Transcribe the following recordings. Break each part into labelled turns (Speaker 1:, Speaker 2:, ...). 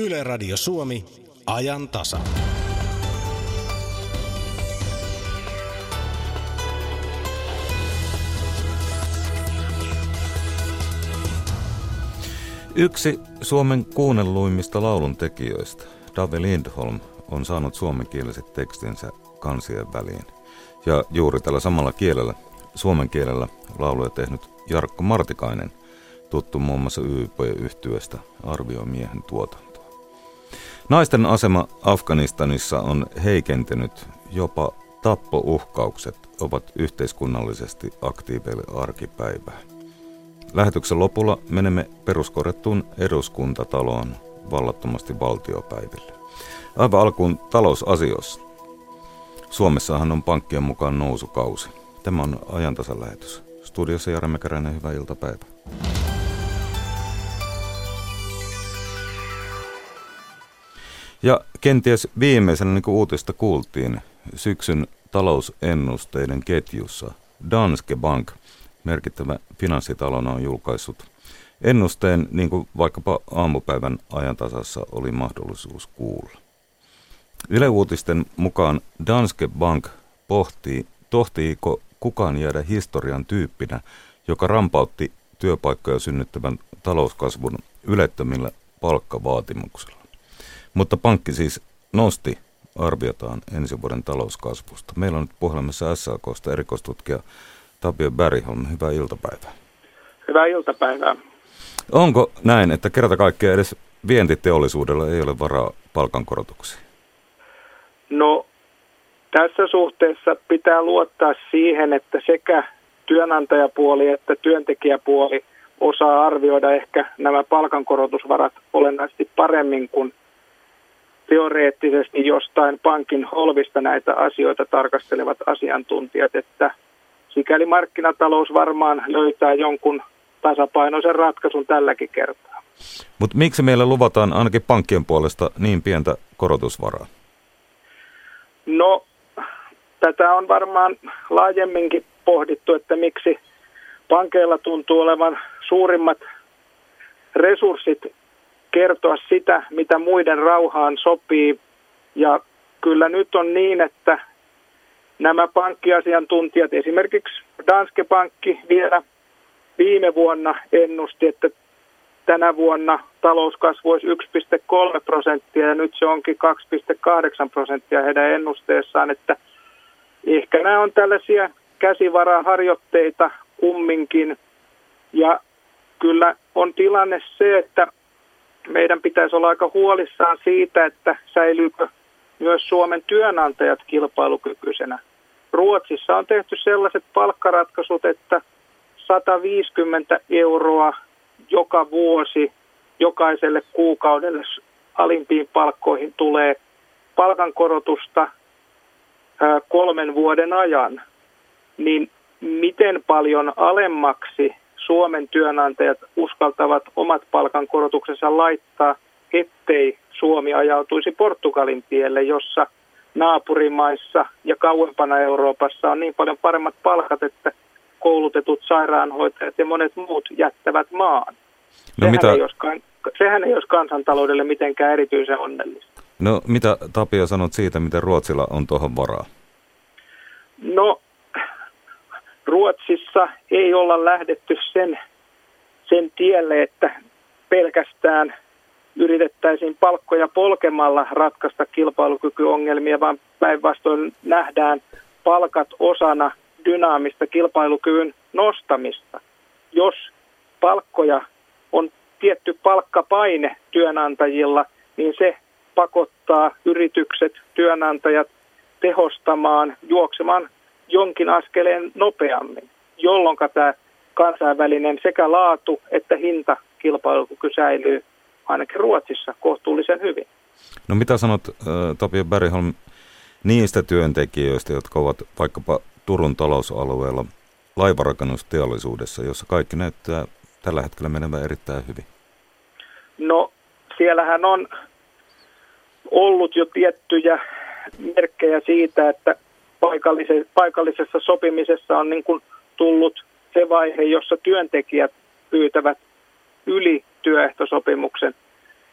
Speaker 1: Yle Radio Suomi, ajan tasa.
Speaker 2: Yksi Suomen kuunnelluimmista laulun tekijöistä, Dave Lindholm, on saanut suomenkieliset tekstinsä kansien väliin. Ja juuri tällä samalla kielellä, suomen kielellä, lauluja tehnyt Jarkko Martikainen, tuttu muun muassa YP-yhtyöstä, arvioi miehen tuotantoa. Naisten asema Afganistanissa on heikentynyt, jopa tappouhkaukset ovat yhteiskunnallisesti aktiiveille arkipäivää. Lähetyksen lopulla menemme peruskorjattuun eduskuntataloon vallattomasti valtiopäiville. Aivan alkuun talousasioissa. Suomessahan on pankkien mukaan nousukausi. Tämä on ajantasan lähetys. Studiossa Jari Mäkäräinen, hyvää iltapäivää. Ja kenties viimeisenä, niin kuin uutista kuultiin, syksyn talousennusteiden ketjussa Danske Bank, merkittävä finanssitalona, on julkaissut ennusteen, niin kuin vaikkapa aamupäivän ajantasassa oli mahdollisuus kuulla. Yle Uutisten mukaan Danske Bank pohtii, tohtiiko kukaan jäädä historian tyyppinä, joka rampautti työpaikkoja synnyttävän talouskasvun ylettömillä palkkavaatimuksilla. Mutta pankki siis nosti arviotaan ensi vuoden talouskasvusta. Meillä on nyt puhelimessa SAKsta erikoistutkija Tapio Bergholm. Hyvää iltapäivää.
Speaker 3: Hyvää iltapäivää.
Speaker 2: Onko näin, että kerta kaikkiaan edes vientiteollisuudella ei ole varaa palkankorotuksiin?
Speaker 3: No tässä suhteessa pitää luottaa siihen, että sekä työnantajapuoli että työntekijäpuoli osaa arvioida ehkä nämä palkankorotusvarat olennaisesti paremmin kuin teoreettisesti jostain pankin holvista näitä asioita tarkastelevat asiantuntijat, että sikäli markkinatalous varmaan löytää jonkun tasapainoisen ratkaisun tälläkin kertaa.
Speaker 2: Mutta miksi meillä luvataan ainakin pankkien puolesta niin pientä korotusvaraa?
Speaker 3: No, tätä on varmaan laajemminkin pohdittu, että miksi pankeilla tuntuu olevan suurimmat resurssit kertoa sitä, mitä muiden rauhaan sopii. Ja kyllä nyt on niin, että nämä pankkiasiantuntijat, esimerkiksi Danske Pankki vielä viime vuonna ennusti, että tänä vuonna talouskasvu olisi 1,3 prosenttia ja nyt se onkin 2,8 prosenttia heidän ennusteessaan, että ehkä nämä on tällaisia käsivaraharjoitteita kumminkin ja kyllä on tilanne se, että meidän pitäisi olla aika huolissaan siitä, että säilyykö myös Suomen työnantajat kilpailukykyisenä. Ruotsissa on tehty sellaiset palkkaratkaisut, että 150 euroa joka vuosi jokaiselle kuukaudelle alimpiin palkkoihin tulee palkankorotusta kolmen vuoden ajan, niin miten paljon alemmaksi Suomen työnantajat uskaltavat omat palkankorotuksensa laittaa, ettei Suomi ajautuisi Portugalin tielle, jossa naapurimaissa ja kauempana Euroopassa on niin paljon paremmat palkat, että koulutetut sairaanhoitajat ja monet muut jättävät maan. No sehän, mitä... ei olisi, sehän ei olisi kansantaloudelle mitenkään erityisen onnellista.
Speaker 2: No mitä Tapio sanot siitä, miten Ruotsilla on tuohon varaa?
Speaker 3: No Ruotsissa ei olla lähdetty sen, sen tielle, että pelkästään yritettäisiin palkkoja polkemalla ratkaista kilpailukykyongelmia, vaan päinvastoin nähdään palkat osana dynaamista kilpailukyvyn nostamista. Jos palkkoja on tietty palkkapaine työnantajilla, niin se pakottaa yritykset, työnantajat tehostamaan, juoksemaan jonkin askeleen nopeammin, jolloin tämä kansainvälinen sekä laatu että hinta kilpailukyky säilyy ainakin Ruotsissa kohtuullisen hyvin.
Speaker 2: No mitä sanot Tapio Bergholm niistä työntekijöistä, jotka ovat vaikkapa Turun talousalueella laivarakennusteollisuudessa, jossa kaikki näyttää tällä hetkellä menevän erittäin hyvin?
Speaker 3: No siellähän on ollut jo tiettyjä merkkejä siitä, että paikallisessa sopimisessa on niin kuin tullut se vaihe, jossa työntekijät pyytävät yli työehtosopimuksen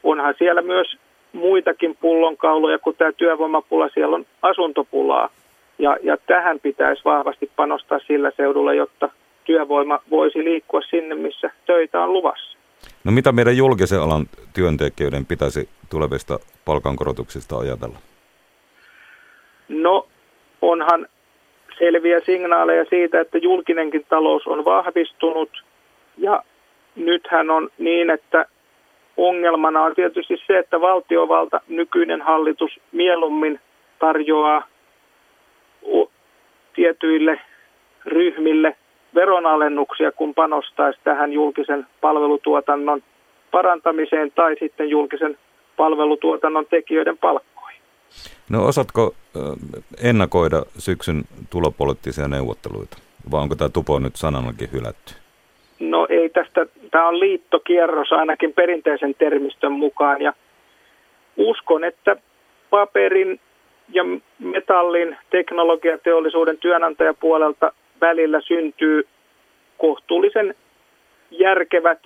Speaker 3: onhan siellä myös muitakin pullonkauloja kuin tämä työvoimapula, siellä on asuntopulaa. Ja, ja tähän pitäisi vahvasti panostaa sillä seudulla, jotta työvoima voisi liikkua sinne, missä töitä on luvassa.
Speaker 2: No mitä meidän julkisen alan työntekijöiden pitäisi tulevista palkankorotuksista ajatella?
Speaker 3: No onhan selviä signaaleja siitä, että julkinenkin talous on vahvistunut ja nythän on niin, että ongelmana on tietysti se, että valtiovalta, nykyinen hallitus mieluummin tarjoaa tietyille ryhmille veronalennuksia, kun panostaisi tähän julkisen palvelutuotannon parantamiseen tai sitten julkisen palvelutuotannon tekijöiden palkkoihin.
Speaker 2: No osatko ennakoida syksyn tulopoliittisia neuvotteluita, vai onko tämä tupo nyt sanallakin hylätty?
Speaker 3: No ei tästä, tämä on liittokierros ainakin perinteisen termistön mukaan ja uskon, että paperin ja metallin teknologiateollisuuden työnantajapuolelta välillä syntyy kohtuullisen järkevät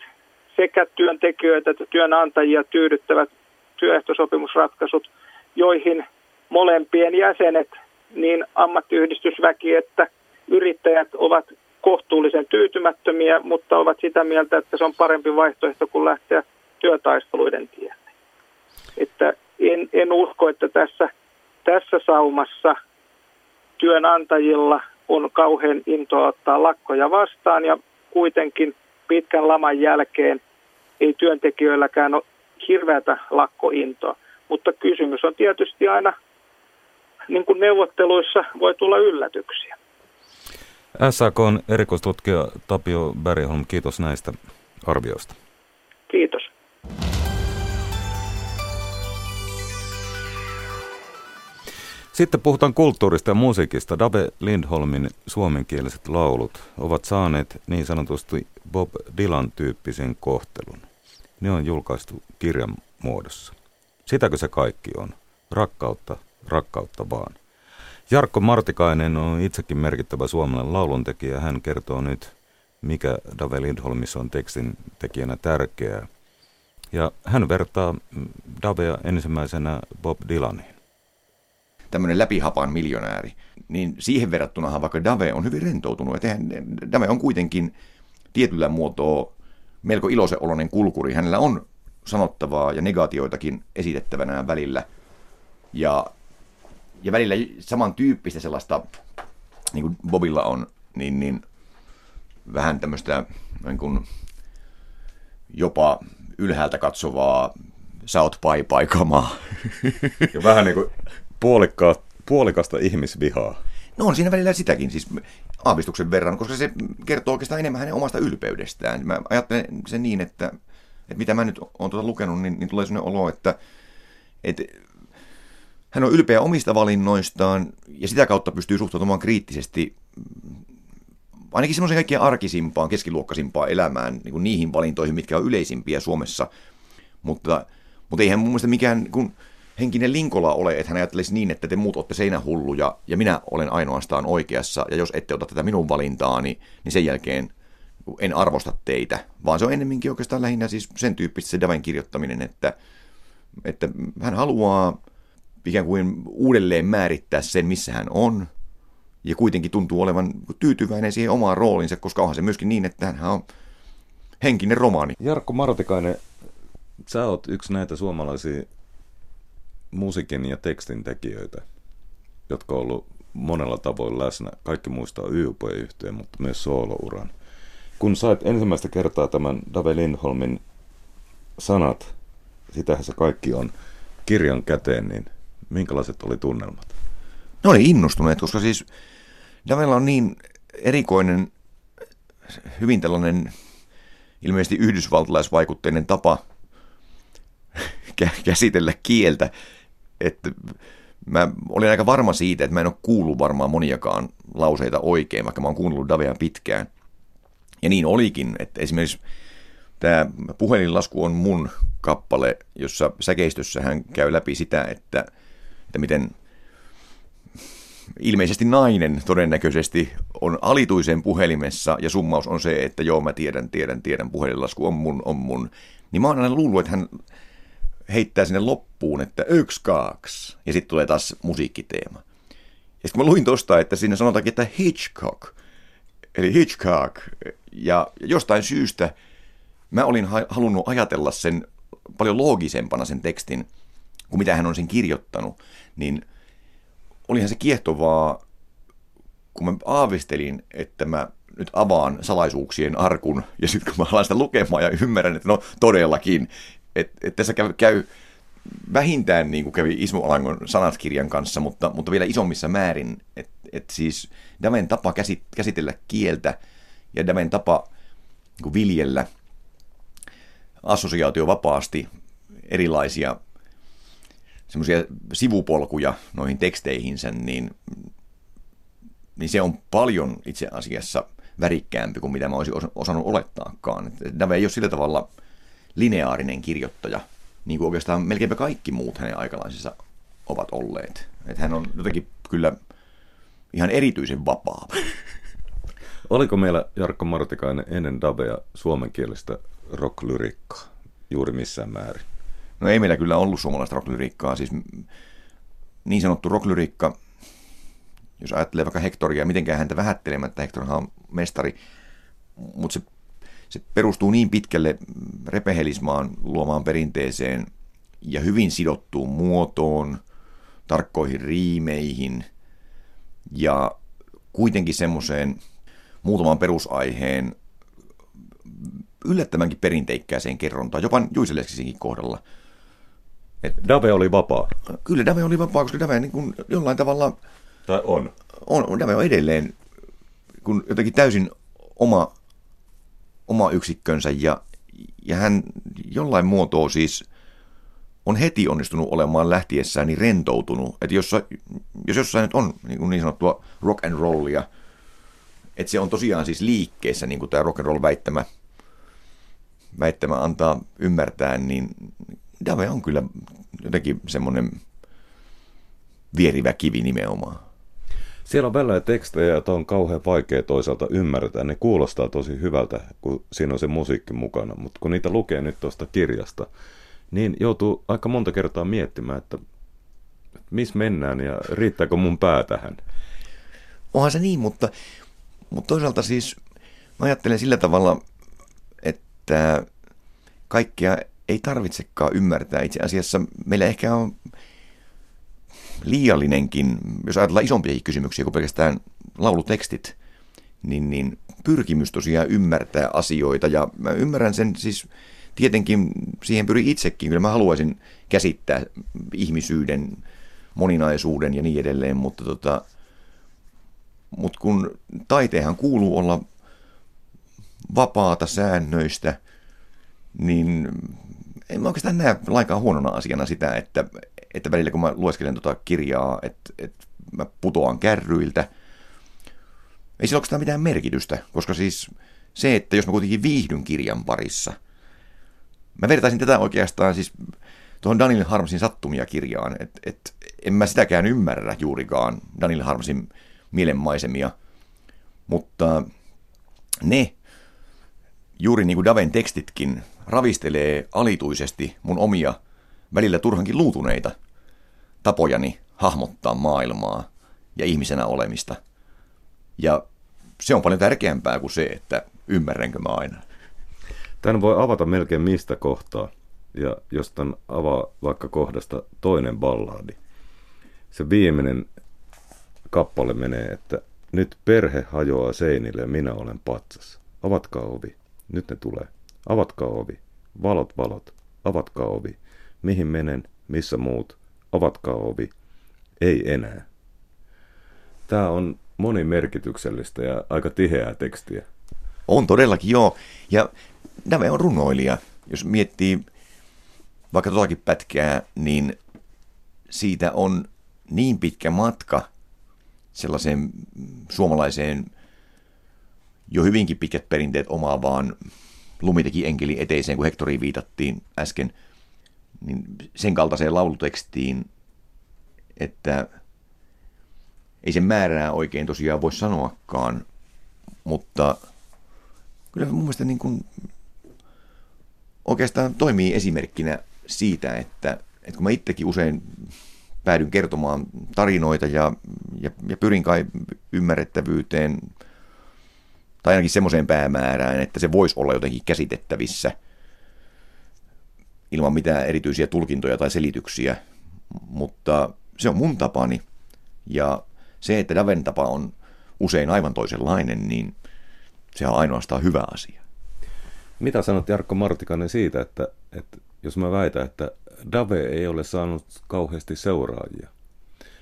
Speaker 3: sekä työntekijöitä että työnantajia tyydyttävät työehtosopimusratkaisut, joihin molempien jäsenet, niin ammattiyhdistysväki että yrittäjät ovat kohtuullisen tyytymättömiä, mutta ovat sitä mieltä, että se on parempi vaihtoehto kuin lähteä työtaisteluiden tielle. Että en, en usko, että tässä, tässä saumassa työnantajilla on kauhean intoa ottaa lakkoja vastaan ja kuitenkin pitkän laman jälkeen ei työntekijöilläkään ole hirveätä lakkointoa. Mutta kysymys on tietysti aina, niin kuin neuvotteluissa voi tulla yllätyksiä.
Speaker 2: SAK on erikoistutkija Tapio Bergholm, kiitos näistä arvioista.
Speaker 3: Kiitos.
Speaker 2: Sitten puhutaan kulttuurista ja musiikista. Dave Lindholmin suomenkieliset laulut ovat saaneet niin sanotusti Bob Dylan-tyyppisen kohtelun. Ne on julkaistu kirjan muodossa. Sitäkö se kaikki on? Rakkautta, rakkautta vaan. Jarkko Martikainen on itsekin merkittävä suomalainen lauluntekijä. Hän kertoo nyt, mikä Dave Lindholmissa on tekstin tekijänä tärkeää. Ja hän vertaa Davea ensimmäisenä Bob Dylaniin.
Speaker 4: Tämmöinen läpihapan miljonääri. Niin siihen verrattunahan vaikka Dave on hyvin rentoutunut. Että Dave on kuitenkin tietyllä muotoa melko iloisen oloinen kulkuri. Hänellä on sanottavaa ja negaatioitakin esitettävänä välillä. Ja ja välillä samantyyppistä sellaista, niin kuin Bobilla on, niin, niin vähän tämmöistä niin kuin jopa ylhäältä katsovaa South Pie-paikamaa.
Speaker 2: Ja vähän niin kuin puolikka, puolikasta ihmisvihaa.
Speaker 4: No on siinä välillä sitäkin, siis aavistuksen verran, koska se kertoo oikeastaan enemmän hänen omasta ylpeydestään. Mä ajattelen sen niin, että, että mitä mä nyt oon tuota lukenut, niin, niin tulee sellainen olo, että, että hän on ylpeä omista valinnoistaan ja sitä kautta pystyy suhtautumaan kriittisesti ainakin semmoisen kaikkien arkisimpaan, keskiluokkaisimpaan elämään, niin kuin niihin valintoihin, mitkä on yleisimpiä Suomessa. Mutta, mutta eihän mun mielestä mikään kun henkinen linkola ole, että hän ajattelisi niin, että te muut olette seinähulluja ja minä olen ainoastaan oikeassa, ja jos ette ota tätä minun valintaani, niin sen jälkeen en arvosta teitä, vaan se on ennemminkin oikeastaan lähinnä siis sen tyyppistä se Daven kirjoittaminen, että, että hän haluaa ikään kuin uudelleen määrittää sen, missä hän on, ja kuitenkin tuntuu olevan tyytyväinen siihen omaan roolinsa, koska onhan se myöskin niin, että hän on henkinen romaani.
Speaker 2: Jarkko Martikainen, sä oot yksi näitä suomalaisia musiikin ja tekstin tekijöitä, jotka on ollut monella tavoin läsnä. Kaikki muistaa YUP-yhteen, mutta myös soolouran. Kun sait ensimmäistä kertaa tämän Dave Lindholmin sanat, sitähän se kaikki on, kirjan käteen, niin minkälaiset oli tunnelmat?
Speaker 4: Ne oli innostuneet, koska siis Davella on niin erikoinen, hyvin tällainen ilmeisesti yhdysvaltalaisvaikutteinen tapa käsitellä kieltä, että mä olin aika varma siitä, että mä en ole kuullut varmaan moniakaan lauseita oikein, vaikka mä oon kuunnellut Davea pitkään. Ja niin olikin, että esimerkiksi tämä puhelinlasku on mun kappale, jossa säkeistössä hän käy läpi sitä, että – että miten ilmeisesti nainen todennäköisesti on alituisen puhelimessa ja summaus on se, että joo mä tiedän, tiedän, tiedän, puhelinlasku on mun, on mun. Niin mä oon aina luullut, että hän heittää sinne loppuun, että yksi, kaksi, ja sitten tulee taas musiikkiteema. Ja sitten mä luin tuosta, että siinä sanotaankin, että Hitchcock, eli Hitchcock, ja jostain syystä mä olin halunnut ajatella sen paljon loogisempana sen tekstin, kuin mitä hän on sen kirjoittanut, niin olihan se kiehtovaa, kun mä aavistelin, että mä nyt avaan salaisuuksien arkun, ja sitten kun mä alan sitä lukemaan ja ymmärrän, että no todellakin, että, että tässä käy, käy vähintään niin kuin kävi Ismo Alangon sanaskirjan kanssa, mutta, mutta vielä isommissa määrin, että, että siis Daven tapa käsitellä kieltä ja Daven tapa niin viljellä assosiaatio vapaasti erilaisia semmoisia sivupolkuja noihin teksteihinsä, niin, niin se on paljon itse asiassa värikkäämpi kuin mitä mä olisin osannut olettaakaan. Dave ei ole sillä tavalla lineaarinen kirjoittaja, niin kuin oikeastaan melkeinpä kaikki muut hänen aikalaisensa ovat olleet. Että hän on jotenkin kyllä ihan erityisen vapaa.
Speaker 2: Oliko meillä Jarkko Martikainen ennen Davea suomenkielistä rocklyriikkaa juuri missään määrin?
Speaker 4: No ei meillä kyllä ollut suomalaista rocklyriikkaa. Siis niin sanottu rocklyriikka, jos ajattelee vaikka Hektoria, mitenkään häntä vähättelemättä, Hektorhan on mestari, mutta se, se perustuu niin pitkälle repehelismaan luomaan perinteeseen ja hyvin sidottuun muotoon, tarkkoihin riimeihin ja kuitenkin semmoiseen muutaman perusaiheen yllättävänkin perinteikkääseen kerrontaan, jopa Juiseleskisikin kohdalla.
Speaker 2: Et, Dave oli vapaa.
Speaker 4: Kyllä Dave oli vapaa, koska Dave niin kuin jollain tavalla...
Speaker 2: Tai on.
Speaker 4: On, Dave on edelleen kun jotenkin täysin oma, oma yksikkönsä ja, ja hän jollain muotoa siis on heti onnistunut olemaan lähtiessään niin rentoutunut, että jos, jos jossain nyt on niin, kuin niin sanottua rock and rollia, että se on tosiaan siis liikkeessä, niin kuin tämä rock and roll väittämä, väittämä antaa ymmärtää, niin Dave on kyllä jotenkin semmoinen vierivä kivi nimenomaan.
Speaker 2: Siellä on välillä tekstejä, joita on kauhean vaikea toisaalta ymmärtää. Ne kuulostaa tosi hyvältä, kun siinä on se musiikki mukana. Mutta kun niitä lukee nyt tuosta kirjasta, niin joutuu aika monta kertaa miettimään, että missä mennään ja riittääkö mun pää tähän.
Speaker 4: Onhan se niin, mutta, mutta toisaalta siis mä ajattelen sillä tavalla, että kaikkea ei tarvitsekaan ymmärtää. Itse asiassa meillä ehkä on liiallinenkin, jos ajatellaan isompia kysymyksiä kuin pelkästään laulutekstit, niin, niin pyrkimys tosiaan ymmärtää asioita. Ja mä ymmärrän sen siis tietenkin, siihen pyrin itsekin, kyllä mä haluaisin käsittää ihmisyyden, moninaisuuden ja niin edelleen, mutta tota, mut kun taiteenhan kuuluu olla vapaata säännöistä, niin en mä oikeastaan näe lainkaan huonona asiana sitä, että, että välillä kun mä lueskelen tuota kirjaa, että, että mä putoan kärryiltä, ei sillä oikeastaan mitään merkitystä, koska siis se, että jos mä kuitenkin viihdyn kirjan parissa, mä vertaisin tätä oikeastaan siis tuohon Daniel Harmsin sattumia kirjaan, että et, en mä sitäkään ymmärrä juurikaan Daniel Harmsin mielenmaisemia, mutta ne, juuri niin kuin Daven tekstitkin, ravistelee alituisesti mun omia välillä turhankin luutuneita tapojani hahmottaa maailmaa ja ihmisenä olemista. Ja se on paljon tärkeämpää kuin se, että ymmärränkö mä aina.
Speaker 2: Tän voi avata melkein mistä kohtaa. Ja jos tämän avaa vaikka kohdasta toinen balladi. Se viimeinen kappale menee, että nyt perhe hajoaa seinille ja minä olen patsas. Avatkaa ovi. Nyt ne tulee. Avatkaa ovi. Valot, valot. Avatkaa ovi. Mihin menen? Missä muut? Avatkaa ovi. Ei enää. Tämä on monimerkityksellistä ja aika tiheää tekstiä.
Speaker 4: On todellakin, joo. Ja Dave on runoilija. Jos miettii vaikka tuotakin pätkää, niin siitä on niin pitkä matka sellaiseen suomalaiseen jo hyvinkin pitkät perinteet omaavaan lumiteki enkeli eteiseen, kun Hektoriin viitattiin äsken, niin sen kaltaiseen laulutekstiin, että ei sen määrää oikein tosiaan voi sanoakaan, mutta kyllä mun mielestä niin kuin oikeastaan toimii esimerkkinä siitä, että, että kun mä itsekin usein päädyn kertomaan tarinoita ja, ja, ja pyrin kai ymmärrettävyyteen tai ainakin semmoiseen päämäärään, että se voisi olla jotenkin käsitettävissä ilman mitään erityisiä tulkintoja tai selityksiä, mutta se on mun tapani ja se, että Daven tapa on usein aivan toisenlainen, niin se on ainoastaan hyvä asia.
Speaker 2: Mitä sanot Jarkko Martikainen siitä, että, että jos mä väitän, että Dave ei ole saanut kauheasti seuraajia.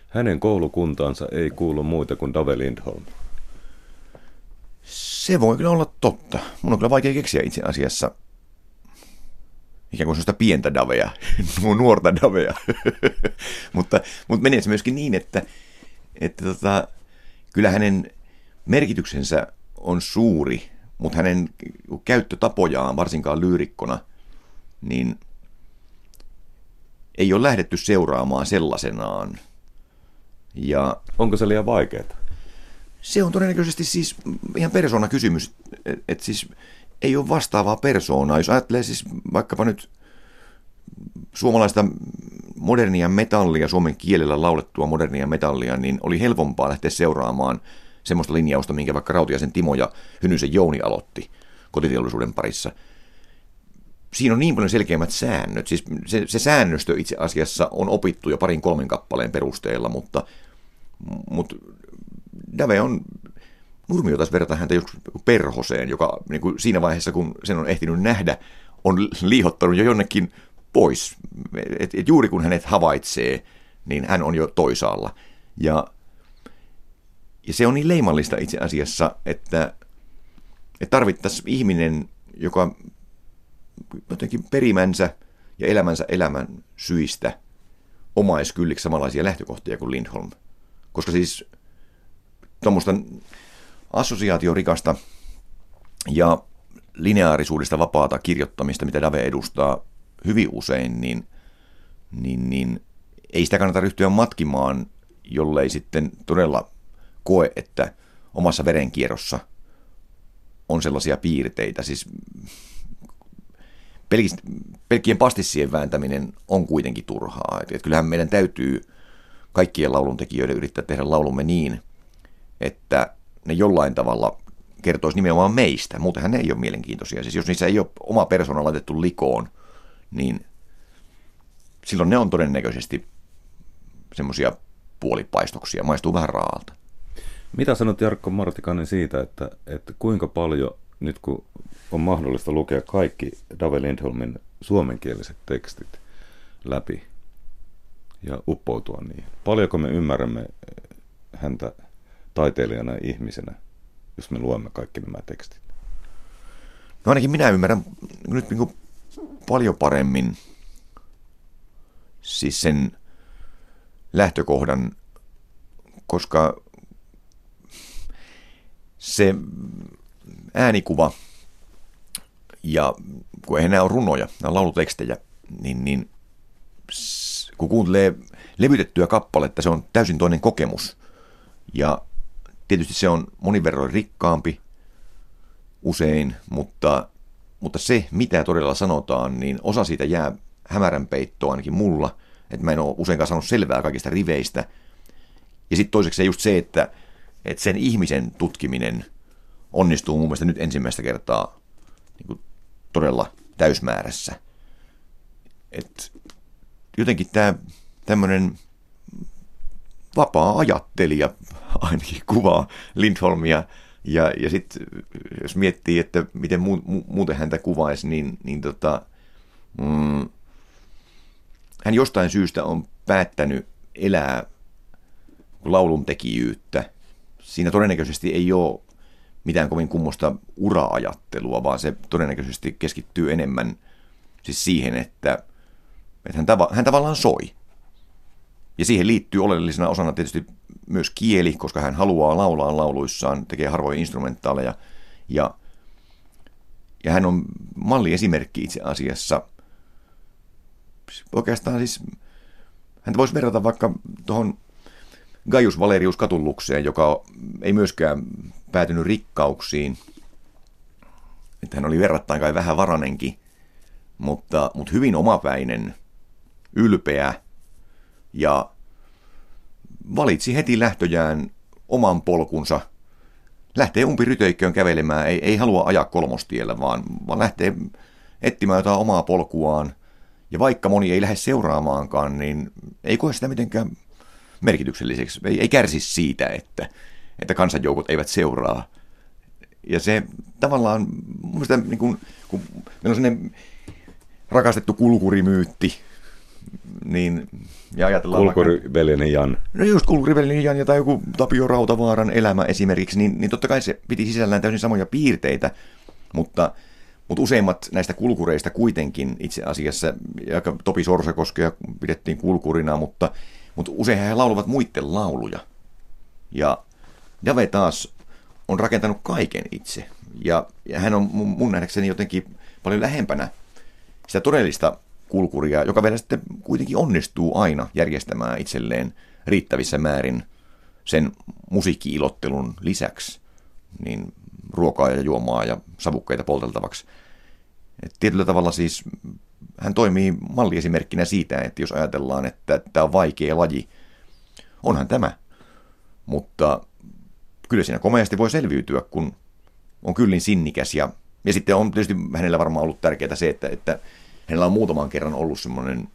Speaker 2: Hänen koulukuntaansa ei kuulu muita kuin Dave Lindholm.
Speaker 4: Se voi kyllä olla totta. Mun on kyllä vaikea keksiä itse asiassa ikään kuin sellaista pientä davea, nuorta davea. mutta, mutta menee se myöskin niin, että, että tota, kyllä hänen merkityksensä on suuri, mutta hänen käyttötapojaan, varsinkaan lyyrikkona, niin ei ole lähdetty seuraamaan sellaisenaan. Ja
Speaker 2: Onko se liian vaikeaa?
Speaker 4: Se on todennäköisesti siis ihan persona kysymys, että et siis ei ole vastaavaa persoonaa. Jos ajattelee siis vaikkapa nyt suomalaista modernia metallia, suomen kielellä laulettua modernia metallia, niin oli helpompaa lähteä seuraamaan semmoista linjausta, minkä vaikka Rautiaisen Timo ja Hynysen Jouni aloitti kotiteollisuuden parissa – siinä on niin paljon selkeimmät säännöt. Siis se, se säännöstö itse asiassa on opittu jo parin kolmen kappaleen perusteella, mutta, mutta Dave on, Nurmio taas verrata häntä joskus perhoseen, joka niin kuin siinä vaiheessa, kun sen on ehtinyt nähdä, on liihottanut jo jonnekin pois. Et, et juuri kun hänet havaitsee, niin hän on jo toisaalla. Ja, ja se on niin leimallista itse asiassa, että, että tarvittaisiin ihminen, joka jotenkin perimänsä ja elämänsä elämän syistä omais kylliksi samanlaisia lähtökohtia kuin Lindholm. Koska siis tuommoista assosiaatiorikasta ja lineaarisuudesta vapaata kirjoittamista, mitä Dave edustaa hyvin usein, niin, niin, niin ei sitä kannata ryhtyä matkimaan, jollei sitten todella koe, että omassa verenkierrossa on sellaisia piirteitä. Siis pelkkien pastissien vääntäminen on kuitenkin turhaa. Et, et kyllähän meidän täytyy kaikkien lauluntekijöiden yrittää tehdä laulumme niin, että ne jollain tavalla kertoisi nimenomaan meistä. Muutenhan ne ei ole mielenkiintoisia. Siis jos niissä ei ole oma persona laitettu likoon, niin silloin ne on todennäköisesti semmoisia puolipaistoksia, maistuu vähän raalta.
Speaker 2: Mitä sanot Jarkko Martikainen siitä, että, että kuinka paljon nyt kun on mahdollista lukea kaikki Dave Lindholmin suomenkieliset tekstit läpi ja uppoutua niihin. Paljonko me ymmärrämme häntä taiteilijana ja ihmisenä, jos me luemme kaikki nämä tekstit?
Speaker 4: No ainakin minä ymmärrän nyt niin paljon paremmin siis sen lähtökohdan, koska se äänikuva ja kun eihän nämä ole runoja, nämä on laulutekstejä, niin, niin kun kuuntelee levytettyä kappaletta, se on täysin toinen kokemus. Ja tietysti se on monin verroin rikkaampi usein, mutta, mutta se, mitä todella sanotaan, niin osa siitä jää hämärän peittoon ainakin mulla, että mä en ole useinkaan saanut selvää kaikista riveistä. Ja sitten toiseksi just se, että, että sen ihmisen tutkiminen – onnistuu mun mielestä nyt ensimmäistä kertaa niin kuin todella täysmäärässä. Et jotenkin tämä tämmöinen vapaa ajattelija ainakin kuvaa Lindholmia, ja, ja sitten jos miettii, että miten mu, mu, muuten häntä kuvaisi, niin, niin tota, mm, hän jostain syystä on päättänyt elää laulun tekijyyttä. Siinä todennäköisesti ei ole mitään kovin kummosta ura-ajattelua, vaan se todennäköisesti keskittyy enemmän siis siihen, että, että hän, tava, hän tavallaan soi. Ja siihen liittyy oleellisena osana tietysti myös kieli, koska hän haluaa laulaa lauluissaan, tekee harvoja instrumentaaleja. Ja, ja hän on malliesimerkki itse asiassa. Oikeastaan siis, hän voisi verrata vaikka tuohon Gaius Valerius Katullukseen, joka ei myöskään päätynyt rikkauksiin. Että hän oli verrattain kai vähän varanenkin, mutta, mutta hyvin omapäinen ylpeä ja valitsi heti lähtöjään oman polkunsa. Lähtee umpiryteikköön kävelemään, ei, ei halua ajaa kolmostiellä, vaan, vaan lähtee etsimään jotain omaa polkuaan. Ja vaikka moni ei lähde seuraamaankaan, niin ei koe sitä mitenkään merkitykselliseksi. Ei, ei kärsi siitä, että, että kansanjoukot eivät seuraa. Ja se tavallaan, mun niin kun, kun meillä on sellainen rakastettu kulkurimyytti, niin
Speaker 2: ja ajatellaan Kulkurivelinen Jan.
Speaker 4: No just Kulkurivelinen Jan ja tai joku Tapio Rautavaaran elämä esimerkiksi, niin, niin totta kai se piti sisällään täysin samoja piirteitä, mutta, mutta useimmat näistä kulkureista kuitenkin itse asiassa, ja Topi Sorsakoskea pidettiin kulkurina, mutta, mutta usein he lauluvat muiden lauluja. Ja Dave taas on rakentanut kaiken itse. Ja, ja hän on mun nähdäkseni jotenkin paljon lähempänä sitä todellista kulkuria, joka vielä sitten kuitenkin onnistuu aina järjestämään itselleen riittävissä määrin sen musiikkiilottelun lisäksi niin ruokaa ja juomaa ja savukkeita polteltavaksi. Et tietyllä tavalla siis hän toimii malliesimerkkinä siitä, että jos ajatellaan, että tämä on vaikea laji, onhan tämä. Mutta kyllä siinä komeasti voi selviytyä, kun on kyllin sinnikäs ja, ja sitten on tietysti hänellä varmaan ollut tärkeää se, että, että hänellä on muutaman kerran ollut semmoinen niin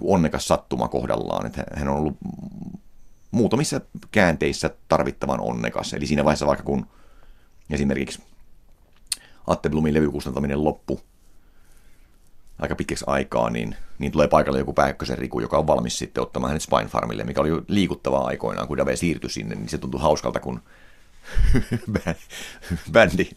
Speaker 4: onnekas sattuma kohdallaan, että hän on ollut muutamissa käänteissä tarvittavan onnekas. Eli siinä vaiheessa vaikka kun esimerkiksi Atte Blumin levykustantaminen loppu aika pitkäksi aikaa, niin, niin tulee paikalle joku Pääkkösen Riku, joka on valmis sitten ottamaan hänet Spine Farmille, mikä oli liikuttavaa aikoinaan, kun Dave siirtyi sinne, niin se tuntui hauskalta, kun bändi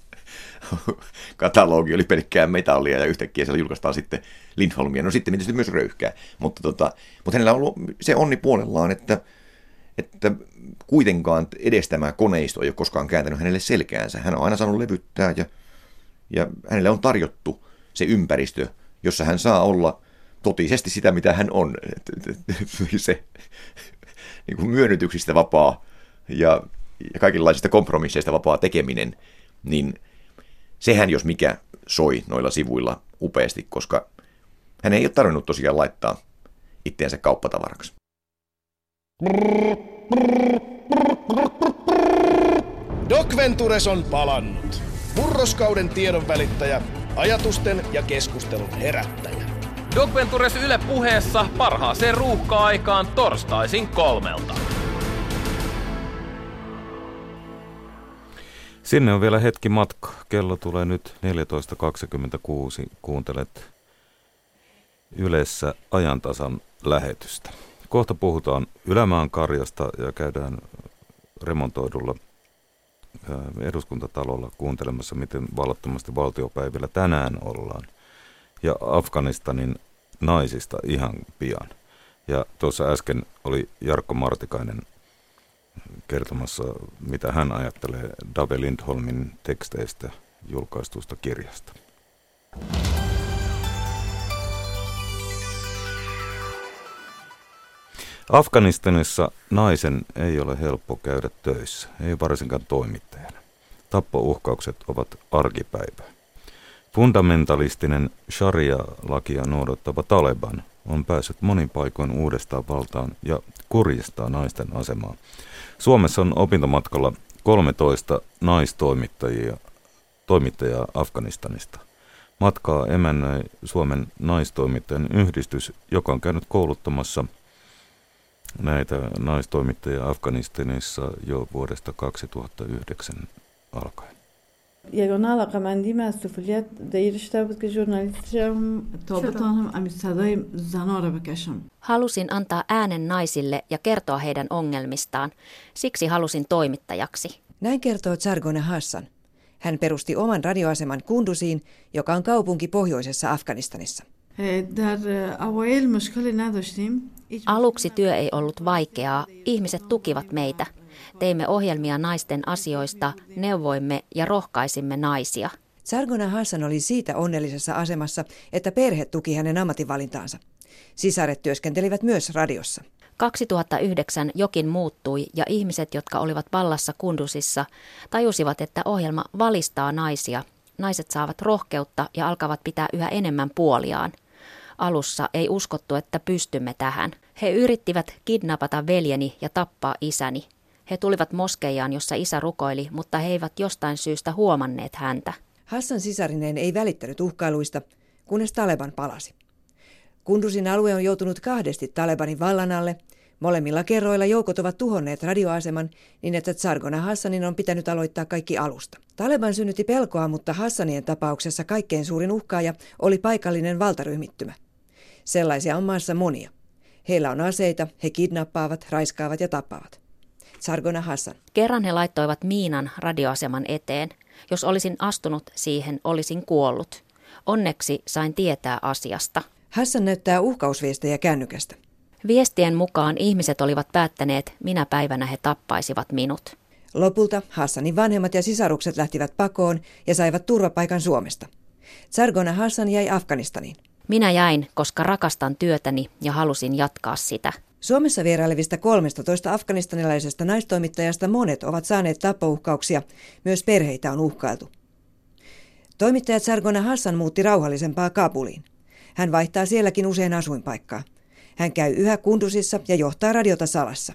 Speaker 4: katalogi oli pelkkää metallia ja yhtäkkiä siellä julkaistaan sitten Lindholmia. No sitten tietysti myös röyhkää, mutta, tota, mutta hänellä on ollut se onni puolellaan, että, että kuitenkaan edes tämä koneisto ei ole koskaan kääntänyt hänelle selkäänsä. Hän on aina saanut levyttää ja, ja hänelle on tarjottu se ympäristö, jossa hän saa olla totisesti sitä, mitä hän on. Se niin kuin myönnytyksistä vapaa ja, ja kaikenlaisista kompromisseista vapaa tekeminen, niin – sehän jos mikä soi noilla sivuilla upeasti, koska hän ei ole tarvinnut tosiaan laittaa itteensä kauppatavaraksi.
Speaker 1: Doc Ventures on palannut. Murroskauden tiedon välittäjä, ajatusten ja keskustelun herättäjä.
Speaker 5: Doc Ventures Yle puheessa parhaaseen ruuhka-aikaan torstaisin kolmelta.
Speaker 2: Sinne on vielä hetki matka. Kello tulee nyt 14.26. Kuuntelet Ylessä ajantasan lähetystä. Kohta puhutaan Ylämaan karjasta ja käydään remontoidulla eduskuntatalolla kuuntelemassa, miten vallattomasti valtiopäivillä tänään ollaan. Ja Afganistanin naisista ihan pian. Ja tuossa äsken oli Jarkko Martikainen kertomassa, mitä hän ajattelee Dave Lindholmin teksteistä julkaistusta kirjasta. Afganistanissa naisen ei ole helppo käydä töissä, ei varsinkaan toimittajana. Tappouhkaukset ovat arkipäivää. Fundamentalistinen sharia-lakia noudattava Taleban on päässyt monin paikoin uudestaan valtaan ja kurjistaa naisten asemaa Suomessa on opintomatkalla 13 naistoimittajia toimittajaa Afganistanista. Matkaa emännöi Suomen naistoimittajan yhdistys, joka on käynyt kouluttamassa näitä naistoimittajia Afganistanissa jo vuodesta 2009 alkaen.
Speaker 6: یگانه علاقه مندی مسئولیت دایرشته بود که جورنالیست شم تا بتانم امی صدای زنا را بکشم
Speaker 7: Halusin antaa äänen naisille ja kertoa heidän ongelmistaan. Siksi halusin toimittajaksi.
Speaker 8: Näin kertoo Tsargone Hassan. Hän perusti oman radioaseman Kundusiin, joka on kaupunki pohjoisessa Afganistanissa.
Speaker 7: Aluksi työ ei ollut vaikeaa. Ihmiset tukivat meitä. Teimme ohjelmia naisten asioista, neuvoimme ja rohkaisimme naisia.
Speaker 8: Sargona Hassan oli siitä onnellisessa asemassa, että perhe tuki hänen ammatinvalintaansa. Sisaret työskentelivät myös radiossa.
Speaker 7: 2009 jokin muuttui ja ihmiset, jotka olivat vallassa Kundusissa, tajusivat, että ohjelma valistaa naisia. Naiset saavat rohkeutta ja alkavat pitää yhä enemmän puoliaan. Alussa ei uskottu, että pystymme tähän. He yrittivät kidnapata veljeni ja tappaa isäni. He tulivat moskeijaan, jossa isä rukoili, mutta he eivät jostain syystä huomanneet häntä.
Speaker 8: Hassan sisarineen ei välittänyt uhkailuista, kunnes Taleban palasi. Kundusin alue on joutunut kahdesti Talebanin vallan alle. Molemmilla kerroilla joukot ovat tuhonneet radioaseman niin, että Tsargona Hassanin on pitänyt aloittaa kaikki alusta. Taleban synnytti pelkoa, mutta Hassanien tapauksessa kaikkein suurin uhkaaja oli paikallinen valtaryhmittymä. Sellaisia on maassa monia. Heillä on aseita, he kidnappaavat, raiskaavat ja tappavat. Sargona Hassan.
Speaker 7: Kerran he laittoivat miinan radioaseman eteen. Jos olisin astunut siihen, olisin kuollut. Onneksi sain tietää asiasta.
Speaker 8: Hassan näyttää uhkausviestejä kännykästä.
Speaker 7: Viestien mukaan ihmiset olivat päättäneet, minä päivänä he tappaisivat minut.
Speaker 8: Lopulta Hassanin vanhemmat ja sisarukset lähtivät pakoon ja saivat turvapaikan Suomesta. Sargona Hassan jäi Afganistaniin.
Speaker 7: Minä jäin, koska rakastan työtäni ja halusin jatkaa sitä.
Speaker 8: Suomessa vierailevista 13 afganistanilaisesta naistoimittajasta monet ovat saaneet tappouhkauksia. Myös perheitä on uhkailtu. Toimittaja Sargona Hassan muutti rauhallisempaa Kabuliin. Hän vaihtaa sielläkin usein asuinpaikkaa. Hän käy yhä Kundusissa ja johtaa radiota salassa.